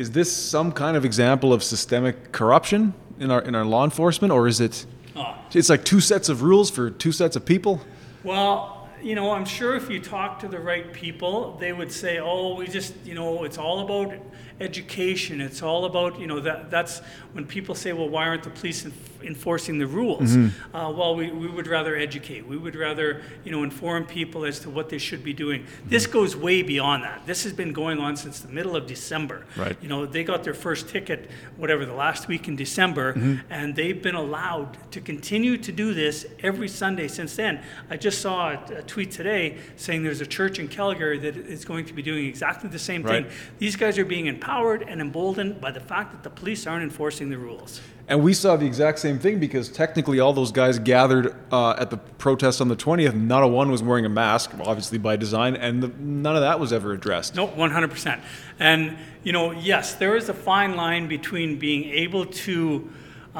Is this some kind of example of systemic corruption in our in our law enforcement, or is it? Oh. It's like two sets of rules for two sets of people. Well, you know, I'm sure if you talk to the right people, they would say, "Oh, we just, you know, it's all about education. It's all about, you know, that that's when people say, "Well, why aren't the police enforcing the rules?" Mm-hmm. Uh, well, we, we would rather educate. We would rather, you know, inform people as to what they should be doing. Mm-hmm. This goes way beyond that. This has been going on since the middle of December. Right. You know, they got their first ticket, whatever, the last week in December, mm-hmm. and they've been allowed to continue to do this every Sunday since then. I just saw a, a tweet today saying there's a church in Calgary that is going to be doing exactly the same Right. thing. These guys are being empowered and emboldened by the fact that the police aren't enforcing the rules. And we saw the exact same thing because technically all those guys gathered uh, at the protest on the 20th. Not a one was wearing a mask, obviously by design, and the, none of that was ever addressed. No, 100%. And, you know, yes, there is a fine line between being able to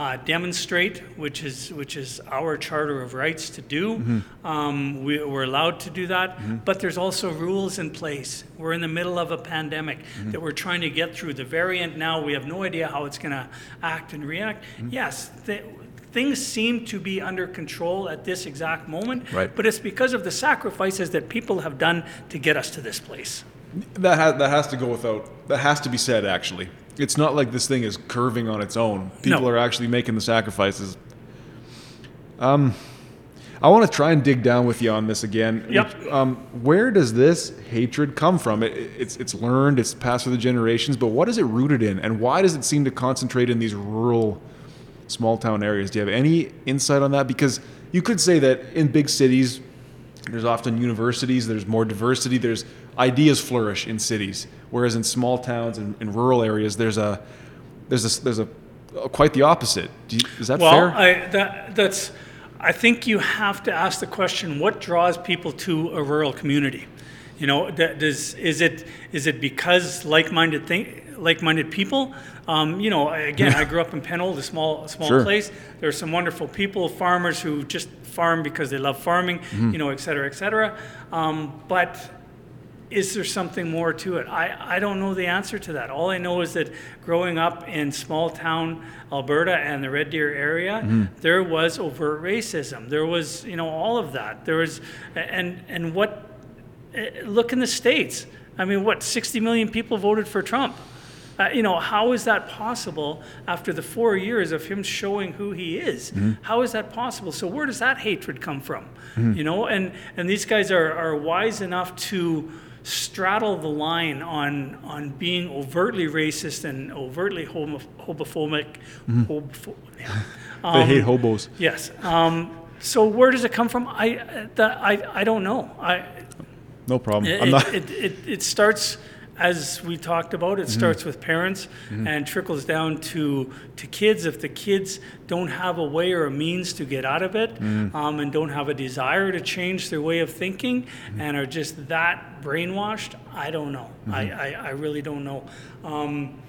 uh, demonstrate, which is, which is our Charter of Rights to do. Um, we, we're allowed to do that. But there's also rules in place. We're in the middle of a pandemic that we're trying to get through. The variant now, we have no idea how it's going to act and react. Yes, th- things seem to be under control at this exact moment. Right. But it's because of the sacrifices that people have done to get us to this place. That has, that has to go without. That has to be said. Actually, it's not like this thing is curving on its own. People No. are actually making the sacrifices. Um, I want to try and dig down with you on this again. Yep. Um, where does this hatred come from? It, it's it's learned, it's passed through the generations, but what is it rooted in, and why does it seem to concentrate in these rural, small town areas? Do you have any insight on that? Because you could say that in big cities, there's often universities, there's more diversity, there's ideas flourish in cities, whereas in small towns and in rural areas, there's a there's a there's a quite the opposite. Do you, is that Well, fair? I, that, that's, I think you have to ask the question, what draws people to a rural community? You know, does, is it, is it because like-minded thing, like-minded people? Um, you know, again, I grew up in Penhold, a small, small Sure. place. There are some wonderful people, farmers who just farm because they love farming, Mm-hmm. you know, et cetera, et cetera. Um, but is there something more to it? I, I don't know the answer to that. All I know is that growing up in small town Alberta and the Red Deer area, there was overt racism. There was, you know, all of that. There was, and and what? eh, Look in the states. I mean, what? 60 million people voted for Trump. Uh, you know, how is that possible after the four years of him showing who he is? How is that possible? So where does that hatred come from? You know, and and these guys are are wise enough to straddle the line on on being overtly racist and overtly homo, homophobic. homopho- yeah. they hate hobos. Yes. Um, so where does it come from? I that, I I don't know. I No problem. it, I'm not. it, it, it starts, as we talked about, it starts with parents and trickles down to, to kids. If the kids don't have a way or a means to get out of it um, and don't have a desire to change their way of thinking and are just that brainwashed, I don't know. I, I, I really don't know. Um,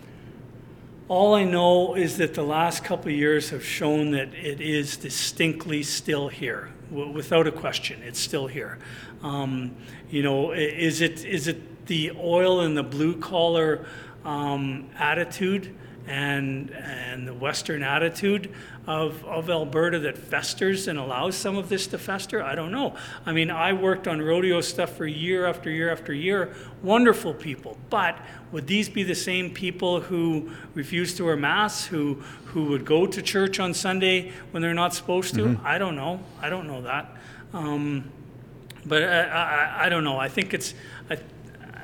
all I know is that the last couple of years have shown that it is distinctly still here, w- without a question. It's still here. Um, you know, is it is it the oil and the blue collar um, attitude and and the Western attitude of, of Alberta that festers and allows some of this to fester? I don't know. I mean, I worked on rodeo stuff for year after year after year. Wonderful people, but would these be the same people who refuse to wear masks, who who would go to church on Sunday when they're not supposed to? I don't know. I don't know that. Um, but I, I, I don't know. I think it's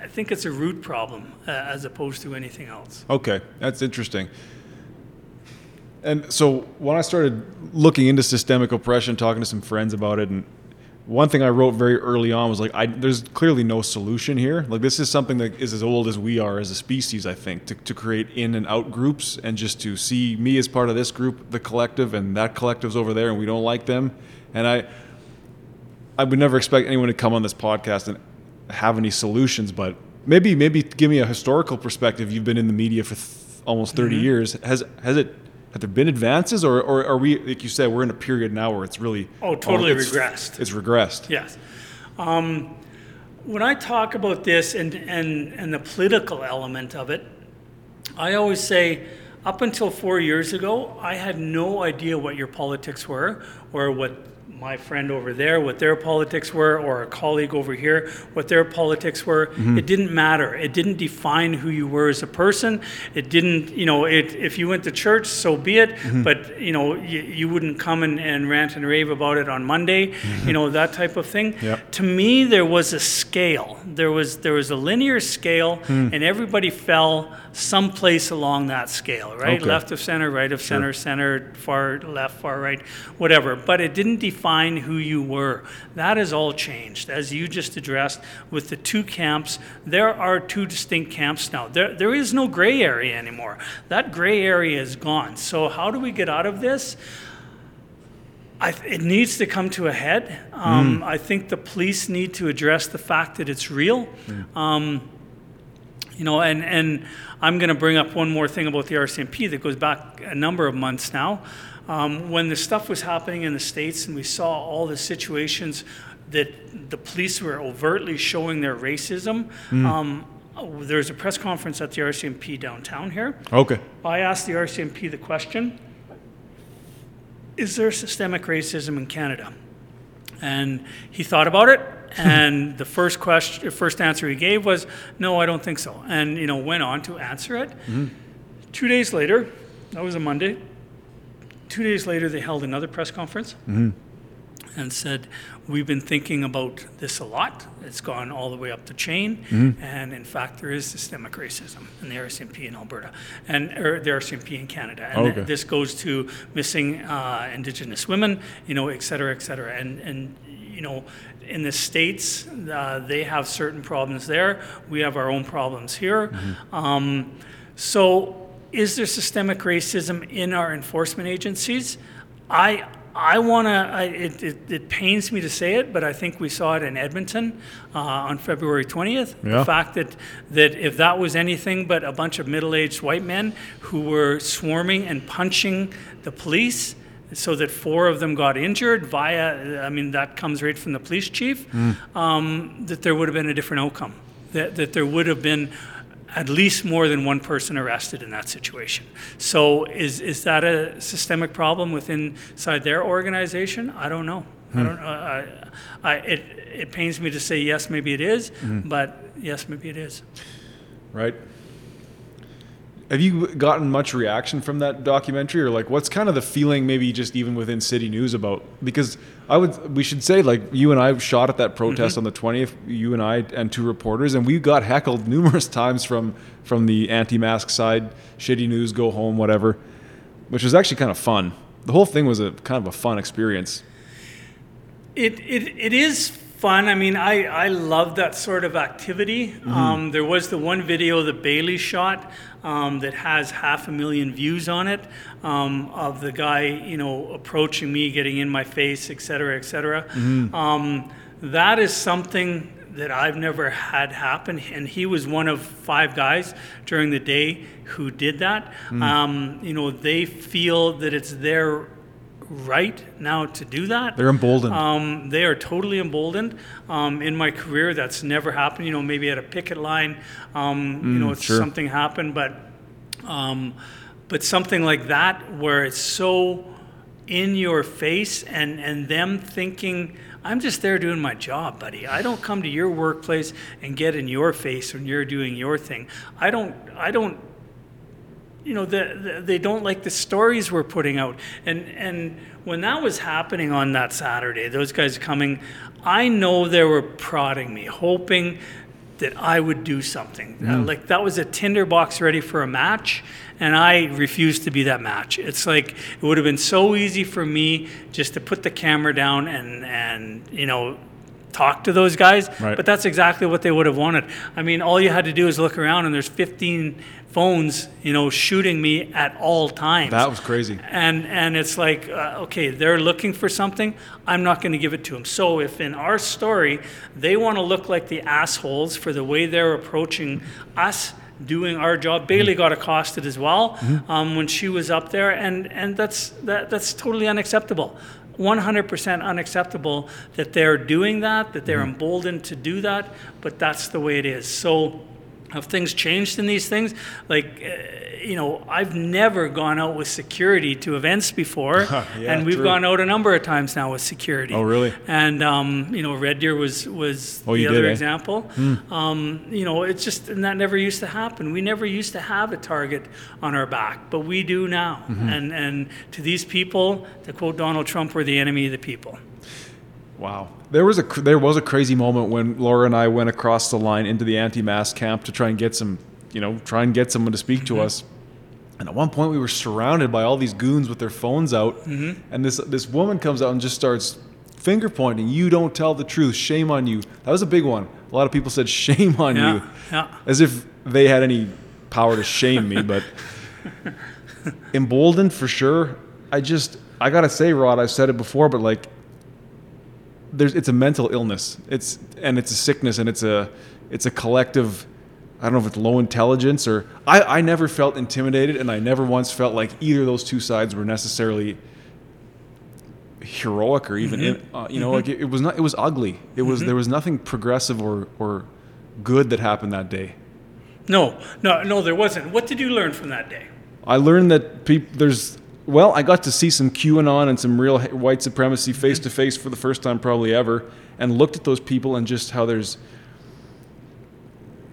I, think it's a root problem uh, as opposed to anything else. Okay, that's interesting. And so when I started looking into systemic oppression, talking to some friends about it, and one thing I wrote very early on was like, I, there's clearly no solution here. Like this is something that is as old as we are as a species. I think to, to create in and out groups and just to see me as part of this group, the collective, and that collective's over there, and we don't like them. And I, I would never expect anyone to come on this podcast and have any solutions, but maybe maybe give me a historical perspective. You've been in the media for th- almost 30 Mm-hmm. years. Has has it have there been advances, or, or are we like you said we're in a period now where it's really Oh, totally it's, regressed. It's regressed. Yes. Um, when I talk about this and, and, and the political element of it, I always say, up until four years ago, I had no idea what your politics were or what my friend over there, what their politics were, or a colleague over here, what their politics were. Mm-hmm. It didn't matter. It didn't define who you were as a person. It didn't, you know, it, if you went to church, so be it. Mm-hmm. But, you know, you, you wouldn't come and, and rant and rave about it on Monday, mm-hmm. you know, that type of thing. Yep. To me, there was a scale. There was, there was a linear scale, hmm. and everybody fell someplace along that scale, right? Okay. Left of center, right of center, center, far left, far right, whatever. But it didn't define who you were. That has all changed. As you just addressed with the two camps, there are two distinct camps now. There, there is no gray area anymore. That gray area is gone. So, how do we get out of this? I, it needs to come to a head. Um, I think the police need to address the fact that it's real. Um, you know, and, and I'm going to bring up one more thing about the RCMP that goes back a number of months now. Um, when the stuff was happening in the States and we saw all the situations that the police were overtly showing their racism, um, there was a press conference at the RCMP downtown here. Okay. I asked the RCMP the question Is there systemic racism in Canada? And he thought about it, and the first question, first answer he gave was, "No, I don't think so." And you know, went on to answer it. Mm-hmm. Two days later, that was a Monday. Two days later, they held another press conference mm-hmm. And said, "We've been thinking about this a lot. It's gone all the way up the chain, and in fact, there is systemic racism in the RCMP in Alberta and or the RCMP in Canada. And Okay. this goes to missing uh, Indigenous women, you know, et cetera, et cetera. And and you know, in the states, uh, they have certain problems there. We have our own problems here. Um, so." Is there systemic racism in our enforcement agencies? I I want to. It, it, it pains me to say it, but I think we saw it in Edmonton uh, on February 20th. Yeah. The fact that that if that was anything but a bunch of middle-aged white men who were swarming and punching the police, so that four of them got injured via. I mean, that comes right from the police chief. Um, that there would have been a different outcome. That that there would have been at least more than one person arrested in that situation. So is, is that a systemic problem within inside their organization? I don't know. I don't. Hmm. I, I, it, it pains me to say yes, maybe it is, hmm. but yes, maybe it is. Right. Have you gotten much reaction from that documentary, or like, what's kind of the feeling, maybe just even within City News about? Because I would, we should say, like, you and I shot at that protest mm-hmm. on the twentieth. You and I and two reporters, and we got heckled numerous times from from the anti-mask side, shitty news, go home, whatever, which was actually kind of fun. The whole thing was a kind of a fun experience. It, it, it is fun. I mean, I, I love that sort of activity. Um, there was the one video that Bailey shot um, that has half a million views on it um, of the guy, you know, approaching me, getting in my face, et cetera, et cetera. Um, that is something that I've never had happen, and he was one of five guys during the day who did that. Um, you know, they feel that it's their right now to do that. They're emboldened. Um, they are totally emboldened. Um, in my career, that's never happened. You know, maybe at a picket line, um, you know, sure. something happened, but um, but something like that where it's so in your face and and them thinking. I'm just there doing my job, buddy. I don't come to your workplace and get in your face when you're doing your thing. I don't. I don't you know the, the, they don't like the stories we're putting out. And and when that was happening on that saturday those guys coming i know they were prodding me hoping that i would do something. Uh, like that was a tinderbox ready for a match and i refused to be that match. It's like it would have been so easy for me just to put the camera down and and you know talk to those guys Right. but that's exactly what they would have wanted. I mean, all you had to do is look around, and there's 15 phones, you know, shooting me at all times. that was crazy. and and it's like, uh, okay, they're looking for something. I'm not going to give it to them. So if in our story they want to look like the assholes for the way they're approaching us doing our job, Bailey got accosted as well um, when she was up there, and and that's that that's totally unacceptable. 100% unacceptable that they're doing that, that they're mm-hmm. emboldened to do that, but that's the way it is. So, have things changed in these things? Like, uh, you know, I've never gone out with security to events before, Yeah, and we've true. gone out a number of times now with security. Oh, really? And um, you know, Red Deer was was Oh, the other did, eh? example. Um, you know, it's just and that never used to happen. We never used to have a target on our back, but we do now. Mm-hmm. And and to these people, to quote Donald Trump, we're the enemy of the people. Wow. There was a there was a crazy moment when Laura and I went across the line into the anti-mask camp to try and get some, you know, try and get someone to speak to mm-hmm. us. And at one point we were surrounded by all these goons with their phones out, mm-hmm. and this this woman comes out and just starts finger pointing. You don't tell the truth. Shame on you. That was a big one. A lot of people said shame on Yeah, you, yeah. as if they had any power to shame me. But emboldened for sure. I just I gotta say, Rod. I've said it before, but like there's it's a mental illness. It's and it's a sickness and it's a it's a collective I don't know if it's low intelligence or I, I never felt intimidated and I never once felt like either of those two sides were necessarily heroic or even in, uh, you know mm-hmm. like it, it was not it was ugly. It was mm-hmm. there was nothing progressive or or good that happened that day. No, no, no, there wasn't. What did you learn from that day? I learned that peop there's well, I got to see some QAnon and some real white supremacy face to face for the first time probably ever, and looked at those people and just how there's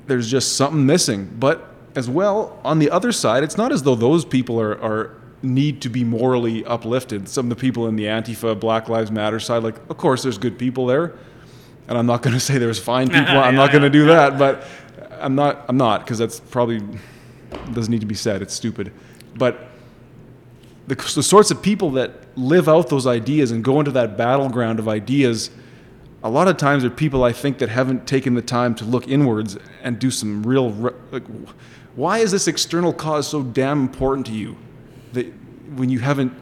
there's just something missing. But as well, on the other side, it's not as though those people are, are need to be morally uplifted. Some of the people in the Antifa, Black Lives Matter side, like of course there's good people there, and I'm not going to say there's fine people. I'm not going to do that, but I'm not. I'm not because that's probably doesn't need to be said. It's stupid, but the, the sorts of people that live out those ideas and go into that battleground of ideas a lot of times are people i think that haven't taken the time to look inwards and do some real like why is this external cause so damn important to you that when you haven't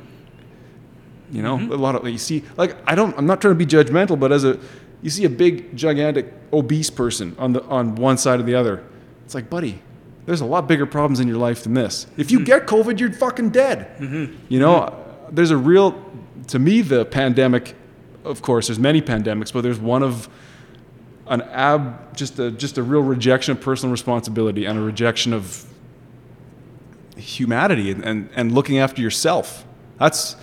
you know mm-hmm. a lot of you see like i don't i'm not trying to be judgmental but as a you see a big gigantic obese person on the on one side or the other. It's like buddy there's a lot bigger problems in your life than this. If you mm-hmm. get covid you're fucking dead. Mm-hmm. You know mm-hmm. there's a real to me the pandemic of course there's many pandemics but there's one of an ab just a just a real rejection of personal responsibility and a rejection of humanity and, and, and looking after yourself. That's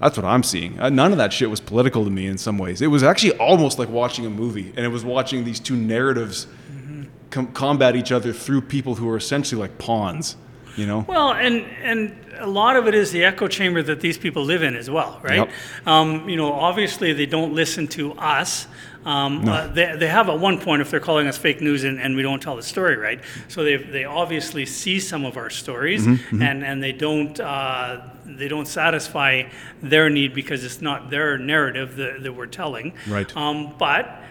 that's what I'm seeing. Uh, none of that shit was political to me in some ways. It was actually almost like watching a movie, and it was watching these two narratives com- combat each other through people who are essentially like pawns. You know? Well, and and a lot of it is the echo chamber that these people live in as well, right? Yep. Um, you know, obviously they don't listen to us. Um, uh, they, they have at one point if they're calling us fake news and, and we don't tell the story right. So they they obviously see some of our stories Mm-hmm, and and they don't uh, they don't satisfy their need because it's not their narrative that, that we're telling. Right. Um, but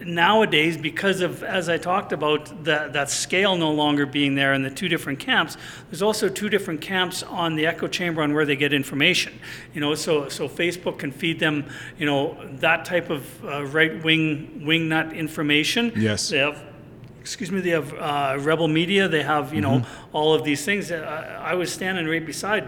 nowadays, because of, as I talked about, that, that scale no longer being there and the two different camps, there's also two different camps on the echo chamber on where they get information. You know, so, so Facebook can feed them, you know, that type of uh, right wing, wing nut information. Yes. They have excuse me, they have uh, Rebel Media. They have you know all of these things. Uh, I was standing right beside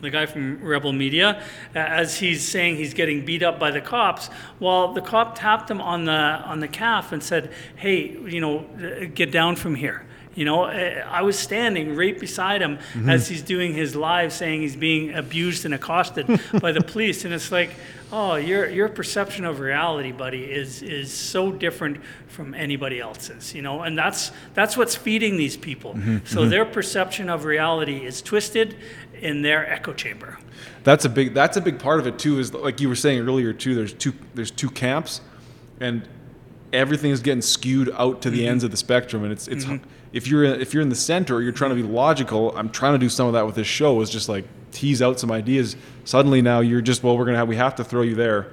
the guy from Rebel Media uh, as he's saying he's getting beat up by the cops. Well, the cop tapped him on the on the calf and said, "Hey, you know, uh, get down from here." You know, uh, I was standing right beside him as he's doing his live, saying he's being abused and accosted by the police, and it's like, oh, your your perception of reality, buddy, is is so different from anybody else's. You know, and that's that's what's feeding these people. So their perception of reality is twisted in their echo chamber. That's a big. That's a big part of it too. Is like you were saying earlier too. There's two. There's two camps, and everything is getting skewed out to the Mm-hmm. ends of the spectrum. And it's it's if you're if you're in the center, you're trying to be logical. I'm trying to do some of that with this show. Is just like tease out some ideas. Suddenly now you're just well, we're gonna have we have to throw you there.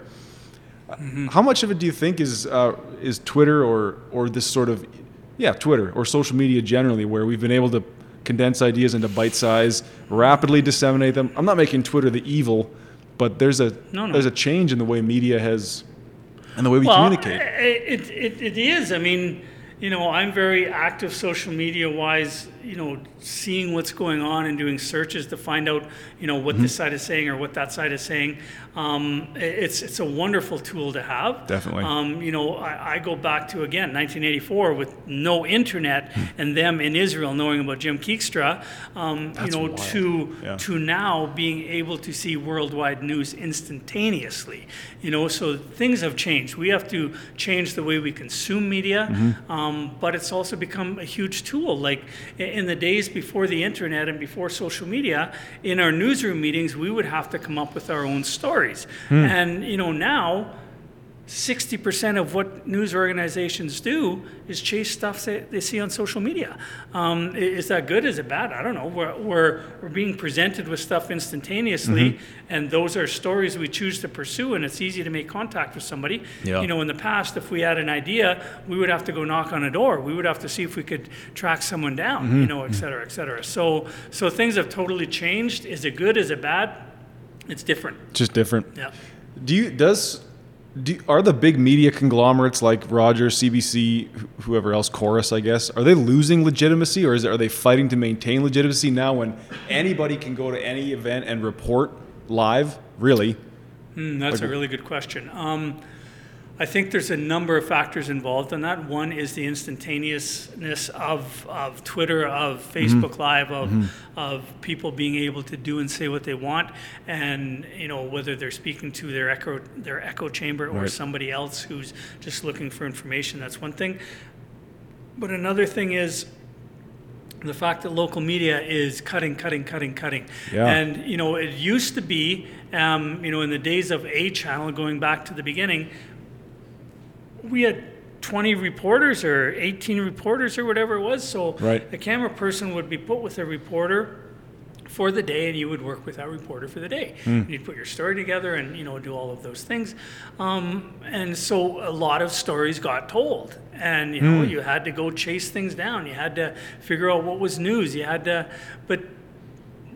Mm-hmm. How much of it do you think is uh, is Twitter or or this sort of yeah Twitter or social media generally, where we've been able to condense ideas into bite size, rapidly disseminate them? I'm not making Twitter the evil, but there's a No, no. there's a change in the way media has and the way we well, communicate. Uh, it, it, it is. I mean, you know, I'm very active social media wise, you know, seeing what's going on and doing searches to find out, you know, what this mm-hmm. side is saying or what that side is saying. Um, it's, it's a wonderful tool to have. Definitely. Um, you know, I, I go back to, again, 1984 with no internet and them in Israel knowing about Jim Keegstra, um, you know, wild. to, Yeah. to now being able to see worldwide news instantaneously. You know, so things have changed. We have to change the way we consume media, Mm-hmm. um, but it's also become a huge tool. Like in the days before the internet and before social media, in our newsroom meetings, we would have to come up with our own stories. Hmm. And, you know, now, 60% of what news organizations do is chase stuff that they see on social media. Um, is that good? Is it bad? I don't know. We're, we're, we're being presented with stuff instantaneously, Mm-hmm. and those are stories we choose to pursue, and it's easy to make contact with somebody. Yeah. You know, in the past, if we had an idea, we would have to go knock on a door. We would have to see if we could track someone down, Mm-hmm. you know, et cetera, et cetera. So, so things have totally changed. Is it good? Is it bad? It's different. Just different. Yeah. Do you does do are the big media conglomerates like Rogers, CBC, wh- whoever else, Corus, I guess, are they losing legitimacy, or is it, are they fighting to maintain legitimacy now when anybody can go to any event and report live? Really? Mm, that's a really good question. Um, I think there's a number of factors involved in that. One is the instantaneousness of, of Twitter, of Facebook Live, of, of people being able to do and say what they want, and you know whether they're speaking to their echo their echo chamber or Right. somebody else who's just looking for information. That's one thing. But another thing is the fact that local media is cutting, cutting, cutting, cutting. Yeah. And, you know, it used to be, um, you know, in the days of A Channel, going back to the beginning, we had 20 reporters or 18 reporters or whatever it was. So Right. the camera person would be put with a reporter for the day and you would work with that reporter for the day. And you'd put your story together and you know do all of those things. Um, and so a lot of stories got told and you know you had to go chase things down. You had to figure out what was news. You had to but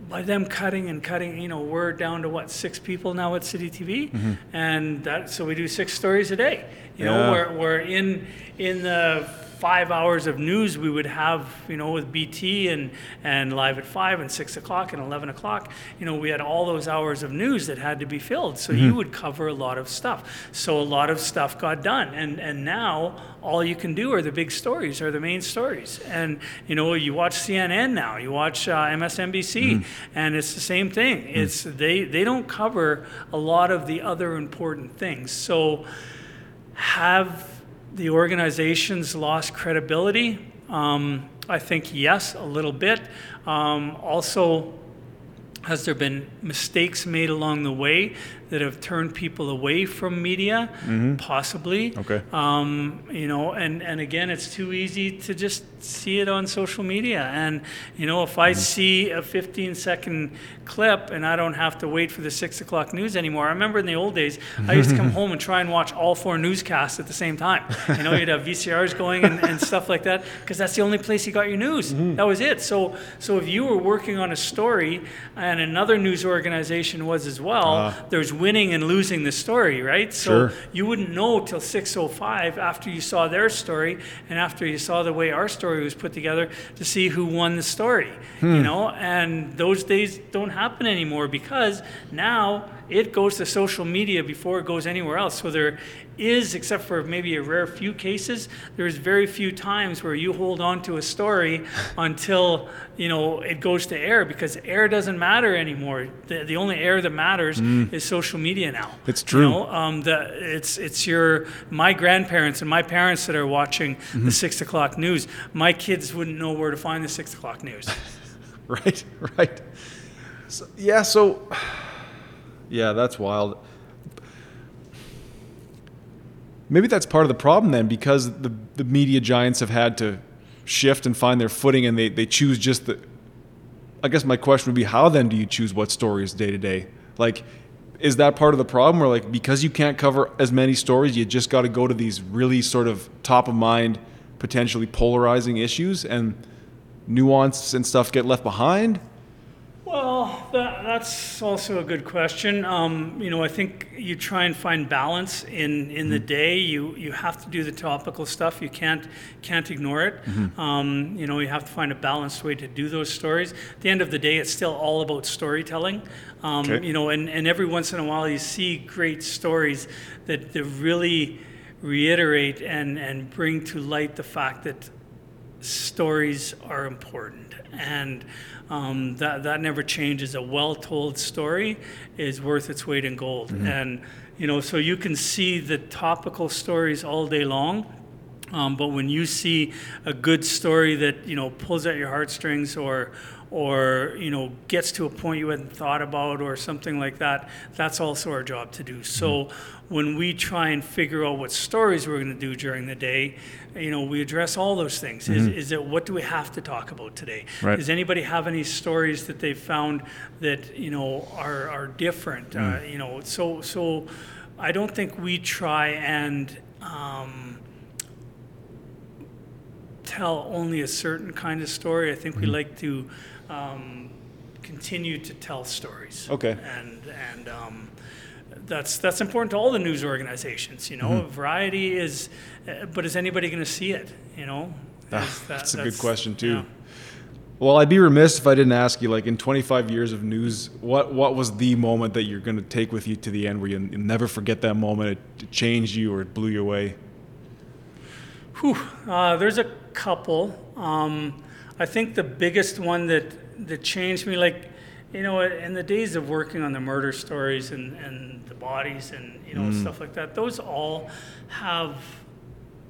by them cutting and cutting, you know, we're down to what six people now at City TV, mm-hmm. and that so we do six stories a day. You Yeah. know, we're, we're in in the five hours of news we would have, you know, with BT and and live at five and six o'clock and eleven o'clock. You know, we had all those hours of news that had to be filled, so you mm-hmm. would cover a lot of stuff. So a lot of stuff got done, and and now all you can do are the big stories, are the main stories. And you know, you watch CNN now, you watch uh, MSNBC, mm-hmm. and it's the same thing. Mm. It's they they don't cover a lot of the other important things. So have the organizations lost credibility? Um, I think yes, a little bit. Um, also, has there been mistakes made along the way that have turned people away from media, possibly. Mm-hmm. Okay. Um, you know, and, and again, it's too easy to just see it on social media. And, you know, if Mm-hmm. I see a 15 second clip and I don't have to wait for the six o'clock news anymore. I remember in the old days, I used to come home and try and watch all four newscasts at the same time. You know, you'd have VCRs going and, and stuff like that because that's the only place you got your news. Mm-hmm. That was it. So, so if you were working on a story and another news organization was as well, there's winning and losing the story, right? So Sure. you wouldn't know till 6:05 after you saw their story and after you saw the way our story was put together to see who won the story. You hmm. know, and those days don't happen anymore because now it goes to social media before it goes anywhere else. So there is, except for maybe a rare few cases, there's very few times where you hold on to a story until you know it goes to air because air doesn't matter anymore. The, the only air that matters is social media now. It's You true. know, um, the, it's it's your my grandparents and my parents that are watching the six o'clock news. My kids wouldn't know where to find the six o'clock news. Right, right. So, yeah, so yeah, that's wild. Maybe that's part of the problem then, because the the media giants have had to shift and find their footing, and they they choose just the. I guess my question would be, how then do you choose what stories day to day? Like, is that part of the problem, or like because you can't cover as many stories, you just got to go to these really sort of top of mind, potentially polarizing issues, and nuance and stuff get left behind? Well, that, that's also a good question. Um, you know, I think you try and find balance in, in the day. You you have to do the topical stuff. You can't can't ignore it. Um, you know, you have to find a balanced way to do those stories. At the end of the day, it's still all about storytelling. Um, Okay. You know, and, and every once in a while you see great stories that, that really reiterate and, and bring to light the fact that stories are important and um, that, that never changes. A well-told story is worth its weight in gold. And you know so you can see the topical stories all day long um, but when you see a good story that you know pulls at your heartstrings or or you know gets to a point you hadn't thought about or something like that that's also our job to do. So when we try and figure out what stories we're going to do during the day you know we address all those things is, is it what do we have to talk about today Right. does anybody have any stories that they've found that you know are, are different uh, you know so so i don't think we try and um, tell only a certain kind of story. I think we like to um, continue to tell stories. Okay. And and um, that's that's important to all the news organizations. You know, variety is, uh, but is anybody going to see it? You know. Ah, that- that's a good question, too. yeah. Well, I'd be remiss if I didn't ask you, like, in 25 years of news, what what was the moment that you're going to take with you to the end, where you, you'll never forget that moment? It, it changed you, or it blew you away. Whew, uh, there's a couple. Um, I think the biggest one that that changed me, like, you know, in the days of working on the murder stories and, and the bodies and you know mm. stuff like that, those all have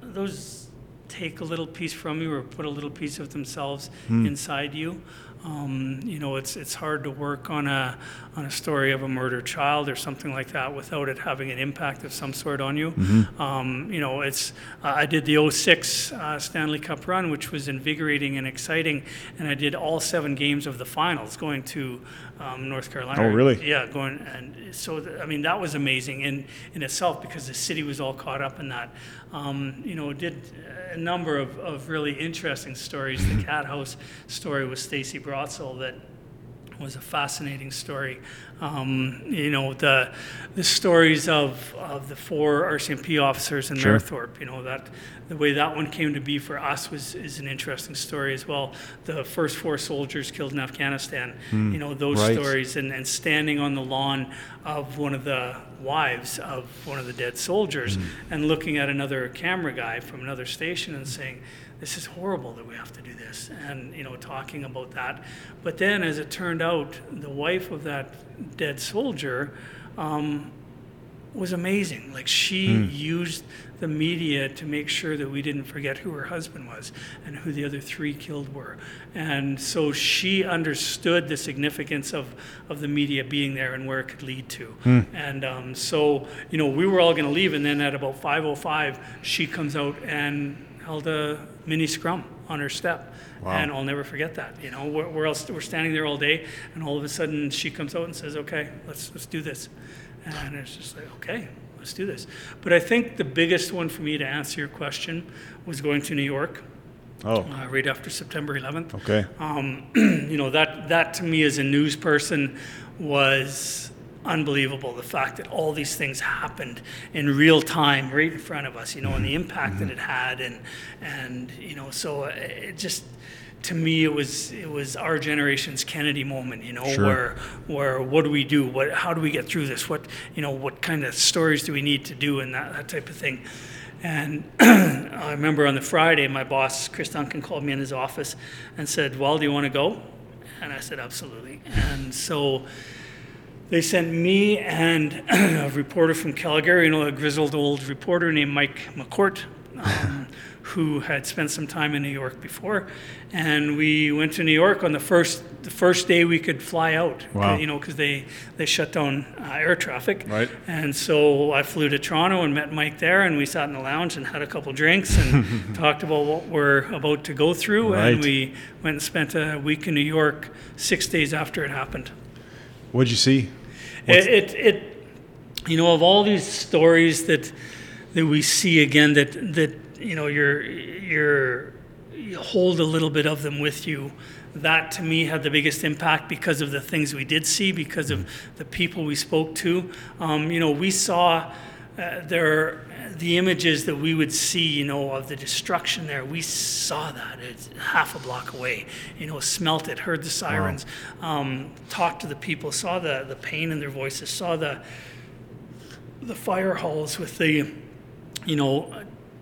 those take a little piece from you or put a little piece of themselves mm. inside you. Um, you know, it's it's hard to work on a on a story of a murdered child or something like that without it having an impact of some sort on you. Um, you know, it's uh, I did the 06 uh, Stanley Cup run, which was invigorating and exciting, and I did all seven games of the finals, going to um, North Carolina. Oh, really? Yeah, going and so th- I mean that was amazing in in itself because the city was all caught up in that. Um, you know, did a number of, of really interesting stories. The cat house story with Stacey Brotzel that was a fascinating story. Um, you know, the the stories of, of the four RCMP officers in Sure. Mayerthorpe, you know, that the way that one came to be for us was is an interesting story as well. The first four soldiers killed in Afghanistan, you know, those right. stories and, and standing on the lawn of one of the wives of one of the dead soldiers and looking at another camera guy from another station and saying, this is horrible that we have to do this and you know talking about that but then as it turned out the wife of that dead soldier um, was amazing. Like she used the media to make sure that we didn't forget who her husband was and who the other three killed were. And so she understood the significance of, of the media being there and where it could lead to. And um, so, you know, we were all going to leave, and then at about 5:05, she comes out and held a mini scrum on her step. And I'll never forget that. You know, we're, we're, all, we're standing there all day, and all of a sudden she comes out and says, "Okay, let's let's do this." And it's just like, "Okay, let's do this." But I think the biggest one for me to answer your question was going to New York Oh, uh, right after September 11th. okay. Um, you know that that to me as a news person was unbelievable. The fact that all these things happened in real time, right in front of us. You know, and the mm-hmm. impact that it mm-hmm. had, and and you know, so uh, it just to me it was it was our generation's Kennedy moment. You know, Sure. where where what do we do? What how do we get through this? What you know, what kind of stories do we need to do, and that that type of thing. And I remember on the Friday, my boss, Chris Duncan, called me in his office and said, Well, do you want to go? And I said, Absolutely. And so they sent me and a reporter from Calgary, you know, a grizzled old reporter named Mike McCourt, um, who had spent some time in New York before. And we went to New York on the first the first day we could fly out, Wow. you know, because they, they shut down uh, air traffic. Right. And so I flew to Toronto and met Mike there, and we sat in the lounge and had a couple drinks and talked about what we're about to go through. Right. And we went and spent a week in New York six days after it happened. What'd you see? It, it, it, you know, of all these stories that that we see again, that that you know, you're you're you hold a little bit of them with you. That to me had the biggest impact because of the things we did see, because of the people we spoke to. Um, you know, we saw uh, there the images that we would see, you know, of the destruction there. We saw that it's half a block away. You know, smelt it, heard the sirens, um, talked to the people, saw the the pain in their voices, saw the the fire halls with the, you know,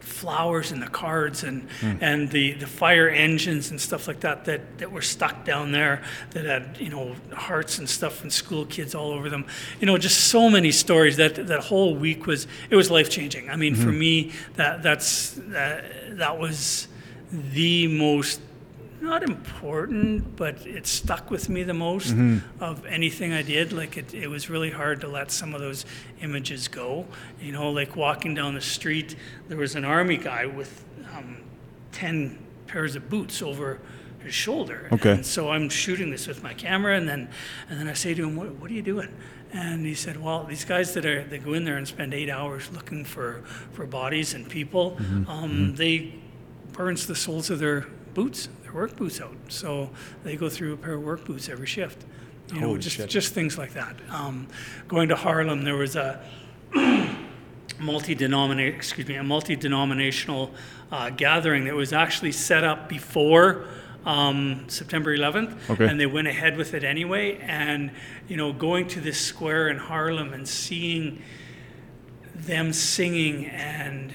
flowers and the cards and hmm. and the the fire engines and stuff like that that that were stuck down there that had you know hearts and stuff and school kids all over them. You know just so many stories that that whole week was it was life changing i mean for hmm. me that that's that, that was the most not important, but it stuck with me the most of anything I did. Like it, it was really hard to let some of those images go. You know, like walking down the street, there was an army guy with um, 10 pairs of boots over his shoulder. Okay. And so I'm shooting this with my camera, and then, and then I say to him, what, what are you doing? And he said, "Well, these guys that are that go in there and spend eight hours looking for for bodies and people, um, they burns the soles of their boots, their work boots out. So they go through a pair of work boots every shift. You know, Holy just shit. just things like that. Um, going to Harlem, there was a multi-denominational, excuse me, a multi-denominational uh, gathering that was actually set up before um, September 11th, Okay. and they went ahead with it anyway. And you know, going to this square in Harlem and seeing them singing and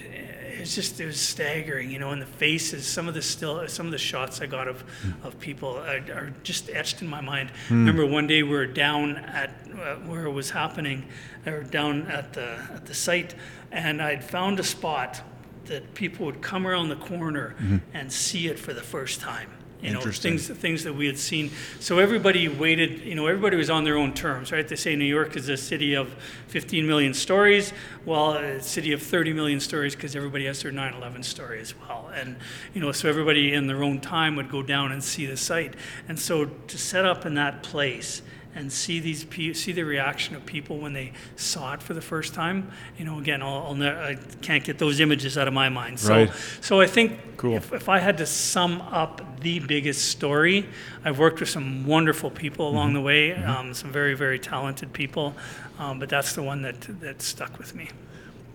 it's just it was staggering you know and the faces some of the still some of the shots i got of hmm. of people are, are just etched in my mind. Hmm. Remember one day we were down at uh, where it was happening or down at the at the site and i'd found a spot that people would come around the corner hmm. and see it for the first time you know Interesting. things things that we had seen. So everybody waited, you know, everybody was on their own terms, right? They say New York is a city of 15 million stories, well, a city of 30 million stories because everybody has their 9/11 story as well. And you know, so everybody in their own time would go down and see the site. And so to set up in that place and see these see the reaction of people when they saw it for the first time, you know, again, I'll, I'll ne- I can't get those images out of my mind. So, Right. so I think Cool. if, if I had to sum up the biggest story, I've worked with some wonderful people along Mm-hmm. the way, um, some very, very talented people, um, but that's the one that, that stuck with me.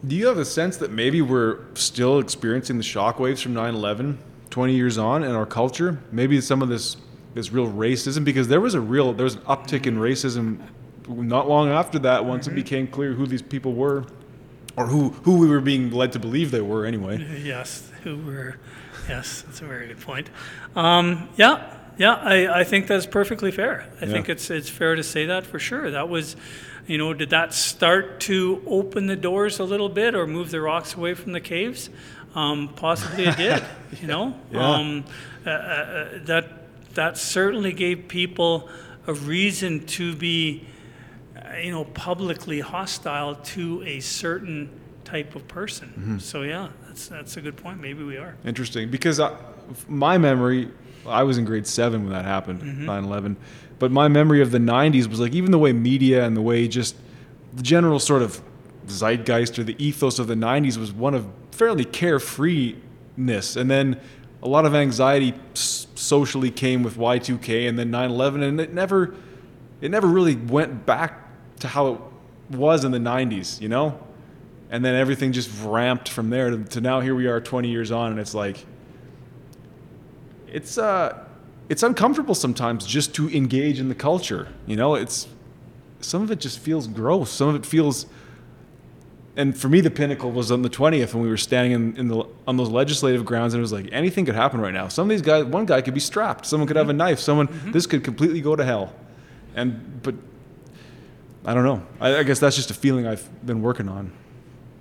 Do you have a sense that maybe we're still experiencing the shockwaves from 9 11 20 years on in our culture? Maybe some of this this real racism, because there was a real, there was an uptick in racism not long after that once it became clear who these people were, or who, who we were being led to believe they were anyway. Yes, who were, yes, that's a very good point. Um, yeah, yeah, I, I think that's perfectly fair. I Yeah. think it's it's fair to say that for sure. That was, you know, did that start to open the doors a little bit or move the rocks away from the caves? Um, possibly it did. You know, Yeah. um, uh, uh, uh, that that certainly gave people a reason to be, uh, you know, publicly hostile to a certain type of person. Mm-hmm. So yeah, that's that's a good point. Maybe we are. Interesting, because I, my memory, I was in grade seven when that happened, 9/11. But my memory of the '90s was like even the way media and the way just the general sort of zeitgeist or the ethos of the '90s was one of fairly carefreeness, and then a lot of anxiety socially came with Y2K and then 9/11, and it never, it never really went back to how it was in the '90s, you know. And then everything just ramped from there to, to now here we are 20 years on, and it's like it's uh it's uncomfortable sometimes just to engage in the culture. You know, it's some of it just feels gross. Some of it feels and for me the pinnacle was on the 20th when we were standing in, in the on those legislative grounds and it was like anything could happen right now. Some of these guys one guy could be strapped, someone could have a knife, someone this could completely go to hell. And but I don't know. I, I guess that's just a feeling I've been working on.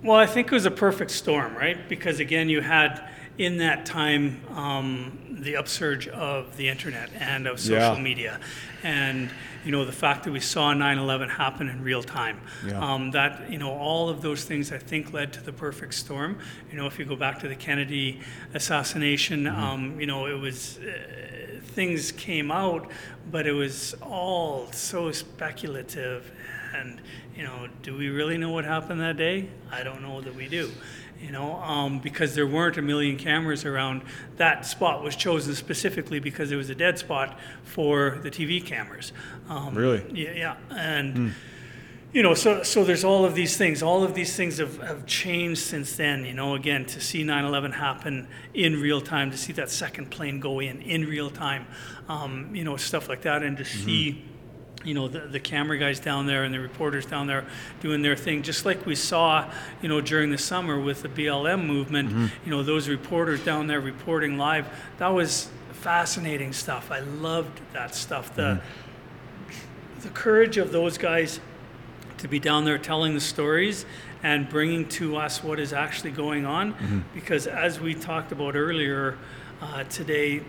Well, I think it was a perfect storm, right? Because again, you had in that time um, the upsurge of the internet and of social Yeah. media, and you know the fact that we saw 9/11 happen in real time. Yeah. Um, that you know all of those things I think led to the perfect storm. You know, if you go back to the Kennedy assassination, Mm-hmm. um, you know it was. Uh, things came out, but it was all so speculative. And, you know, do we really know what happened that day? I don't know that we do. You know, um, because there weren't a million cameras around. That spot was chosen specifically because it was a dead spot for the TV cameras. Um, Really? Yeah, yeah. And, you know, so so there's all of these things. All of these things have, have changed since then. You know, again, to see 9/11 happen in real time, to see that second plane go in in real time, um, you know, stuff like that, and to see. You know the, the camera guys down there and the reporters down there doing their thing, just like we saw, you know, during the summer with the BLM movement. You know, those reporters down there reporting live. That was fascinating stuff. I loved that stuff. The the courage of those guys to be down there telling the stories and bringing to us what is actually going on. Because as we talked about earlier uh, today,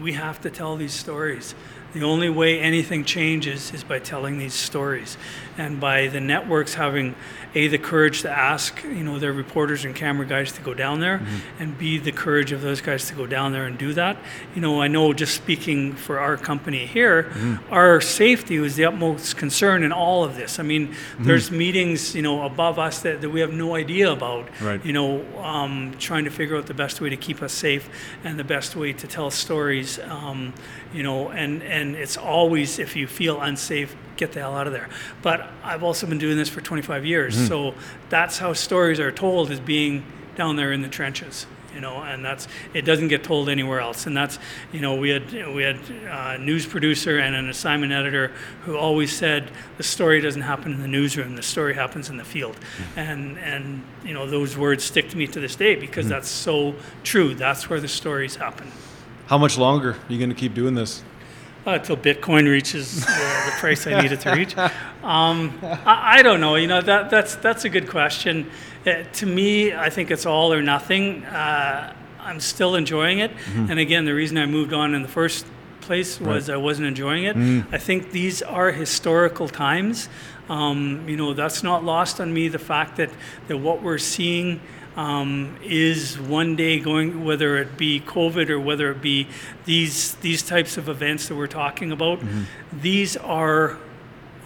we have to tell these stories. The only way anything changes is by telling these stories, and by the networks having a the courage to ask, you know, their reporters and camera guys to go down there, and b the courage of those guys to go down there and do that. You know, I know just speaking for our company here, our safety was the utmost concern in all of this. I mean, there's meetings, you know, above us that, that we have no idea about. Right. You know, um, trying to figure out the best way to keep us safe and the best way to tell stories. Um, you know, and and it's always if you feel unsafe, get the hell out of there. But I've also been doing this for 25 years, mm-hmm. so that's how stories are told is being down there in the trenches. You know, and that's it doesn't get told anywhere else. And that's you know we had we had a news producer and an assignment editor who always said the story doesn't happen in the newsroom, the story happens in the field. Mm. And and you know those words stick to me to this day because mm-hmm. that's so true. That's where the stories happen. How much longer are you going to keep doing this? Uh, until Bitcoin reaches the, the price I need it to reach. Um, I, I don't know. You know that that's that's a good question. Uh, to me, I think it's all or nothing. Uh, I'm still enjoying it, and again, the reason I moved on in the first place was I wasn't enjoying it. I think these are historical times. Um, you know, that's not lost on me. The fact that that what we're seeing um, is one day going, whether it be COVID or whether it be these these types of events that we're talking about, these are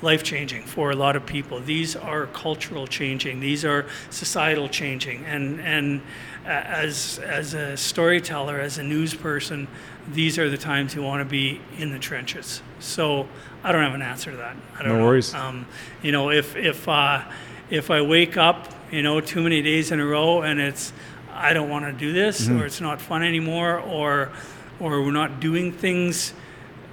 life changing for a lot of people. These are cultural changing. These are societal changing. And and as as a storyteller, as a news person, these are the times you want to be in the trenches. So I don't have an answer to that. I don't No know. worries. Um, you know, if if uh, if I wake up, you know, too many days in a row, and it's I don't want to do this, or it's not fun anymore, or or we're not doing things,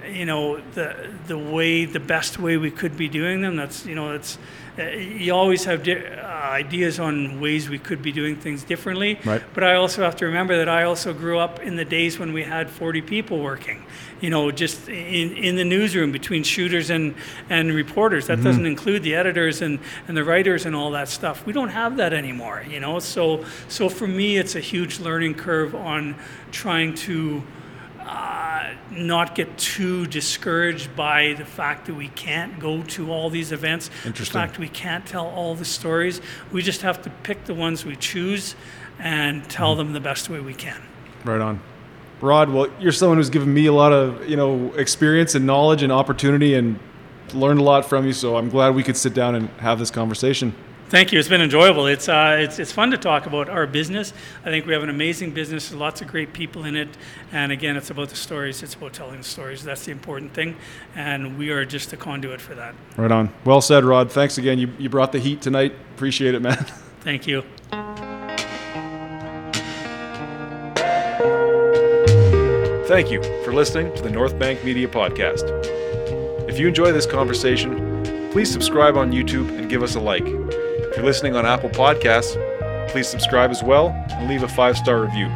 you know, the the way the best way we could be doing them. That's you know, it's uh, you always have di- uh, ideas on ways we could be doing things differently. Right. But I also have to remember that I also grew up in the days when we had 40 people working, you know, just in, in the newsroom between shooters and, and reporters. That doesn't include the editors and, and the writers and all that stuff. We don't have that anymore, you know. So, so for me, it's a huge learning curve on trying to uh, not get too discouraged by the fact that we can't go to all these events. The Interesting. fact we can't tell all the stories. We just have to pick the ones we choose and tell them the best way we can. Right on. Rod, well, you're someone who's given me a lot of, you know, experience and knowledge and opportunity and learned a lot from you, so I'm glad we could sit down and have this conversation. Thank you. It's been enjoyable. It's, uh, it's, it's fun to talk about our business. I think we have an amazing business, lots of great people in it. And again, it's about the stories, it's about telling the stories. That's the important thing. And we are just a conduit for that. Right on. Well said, Rod. Thanks again. You, you brought the heat tonight. Appreciate it, man. Thank you. Thank you for listening to the North Bank Media Podcast. If you enjoy this conversation, please subscribe on YouTube and give us a like. If you're listening on Apple Podcasts, please subscribe as well and leave a five star review.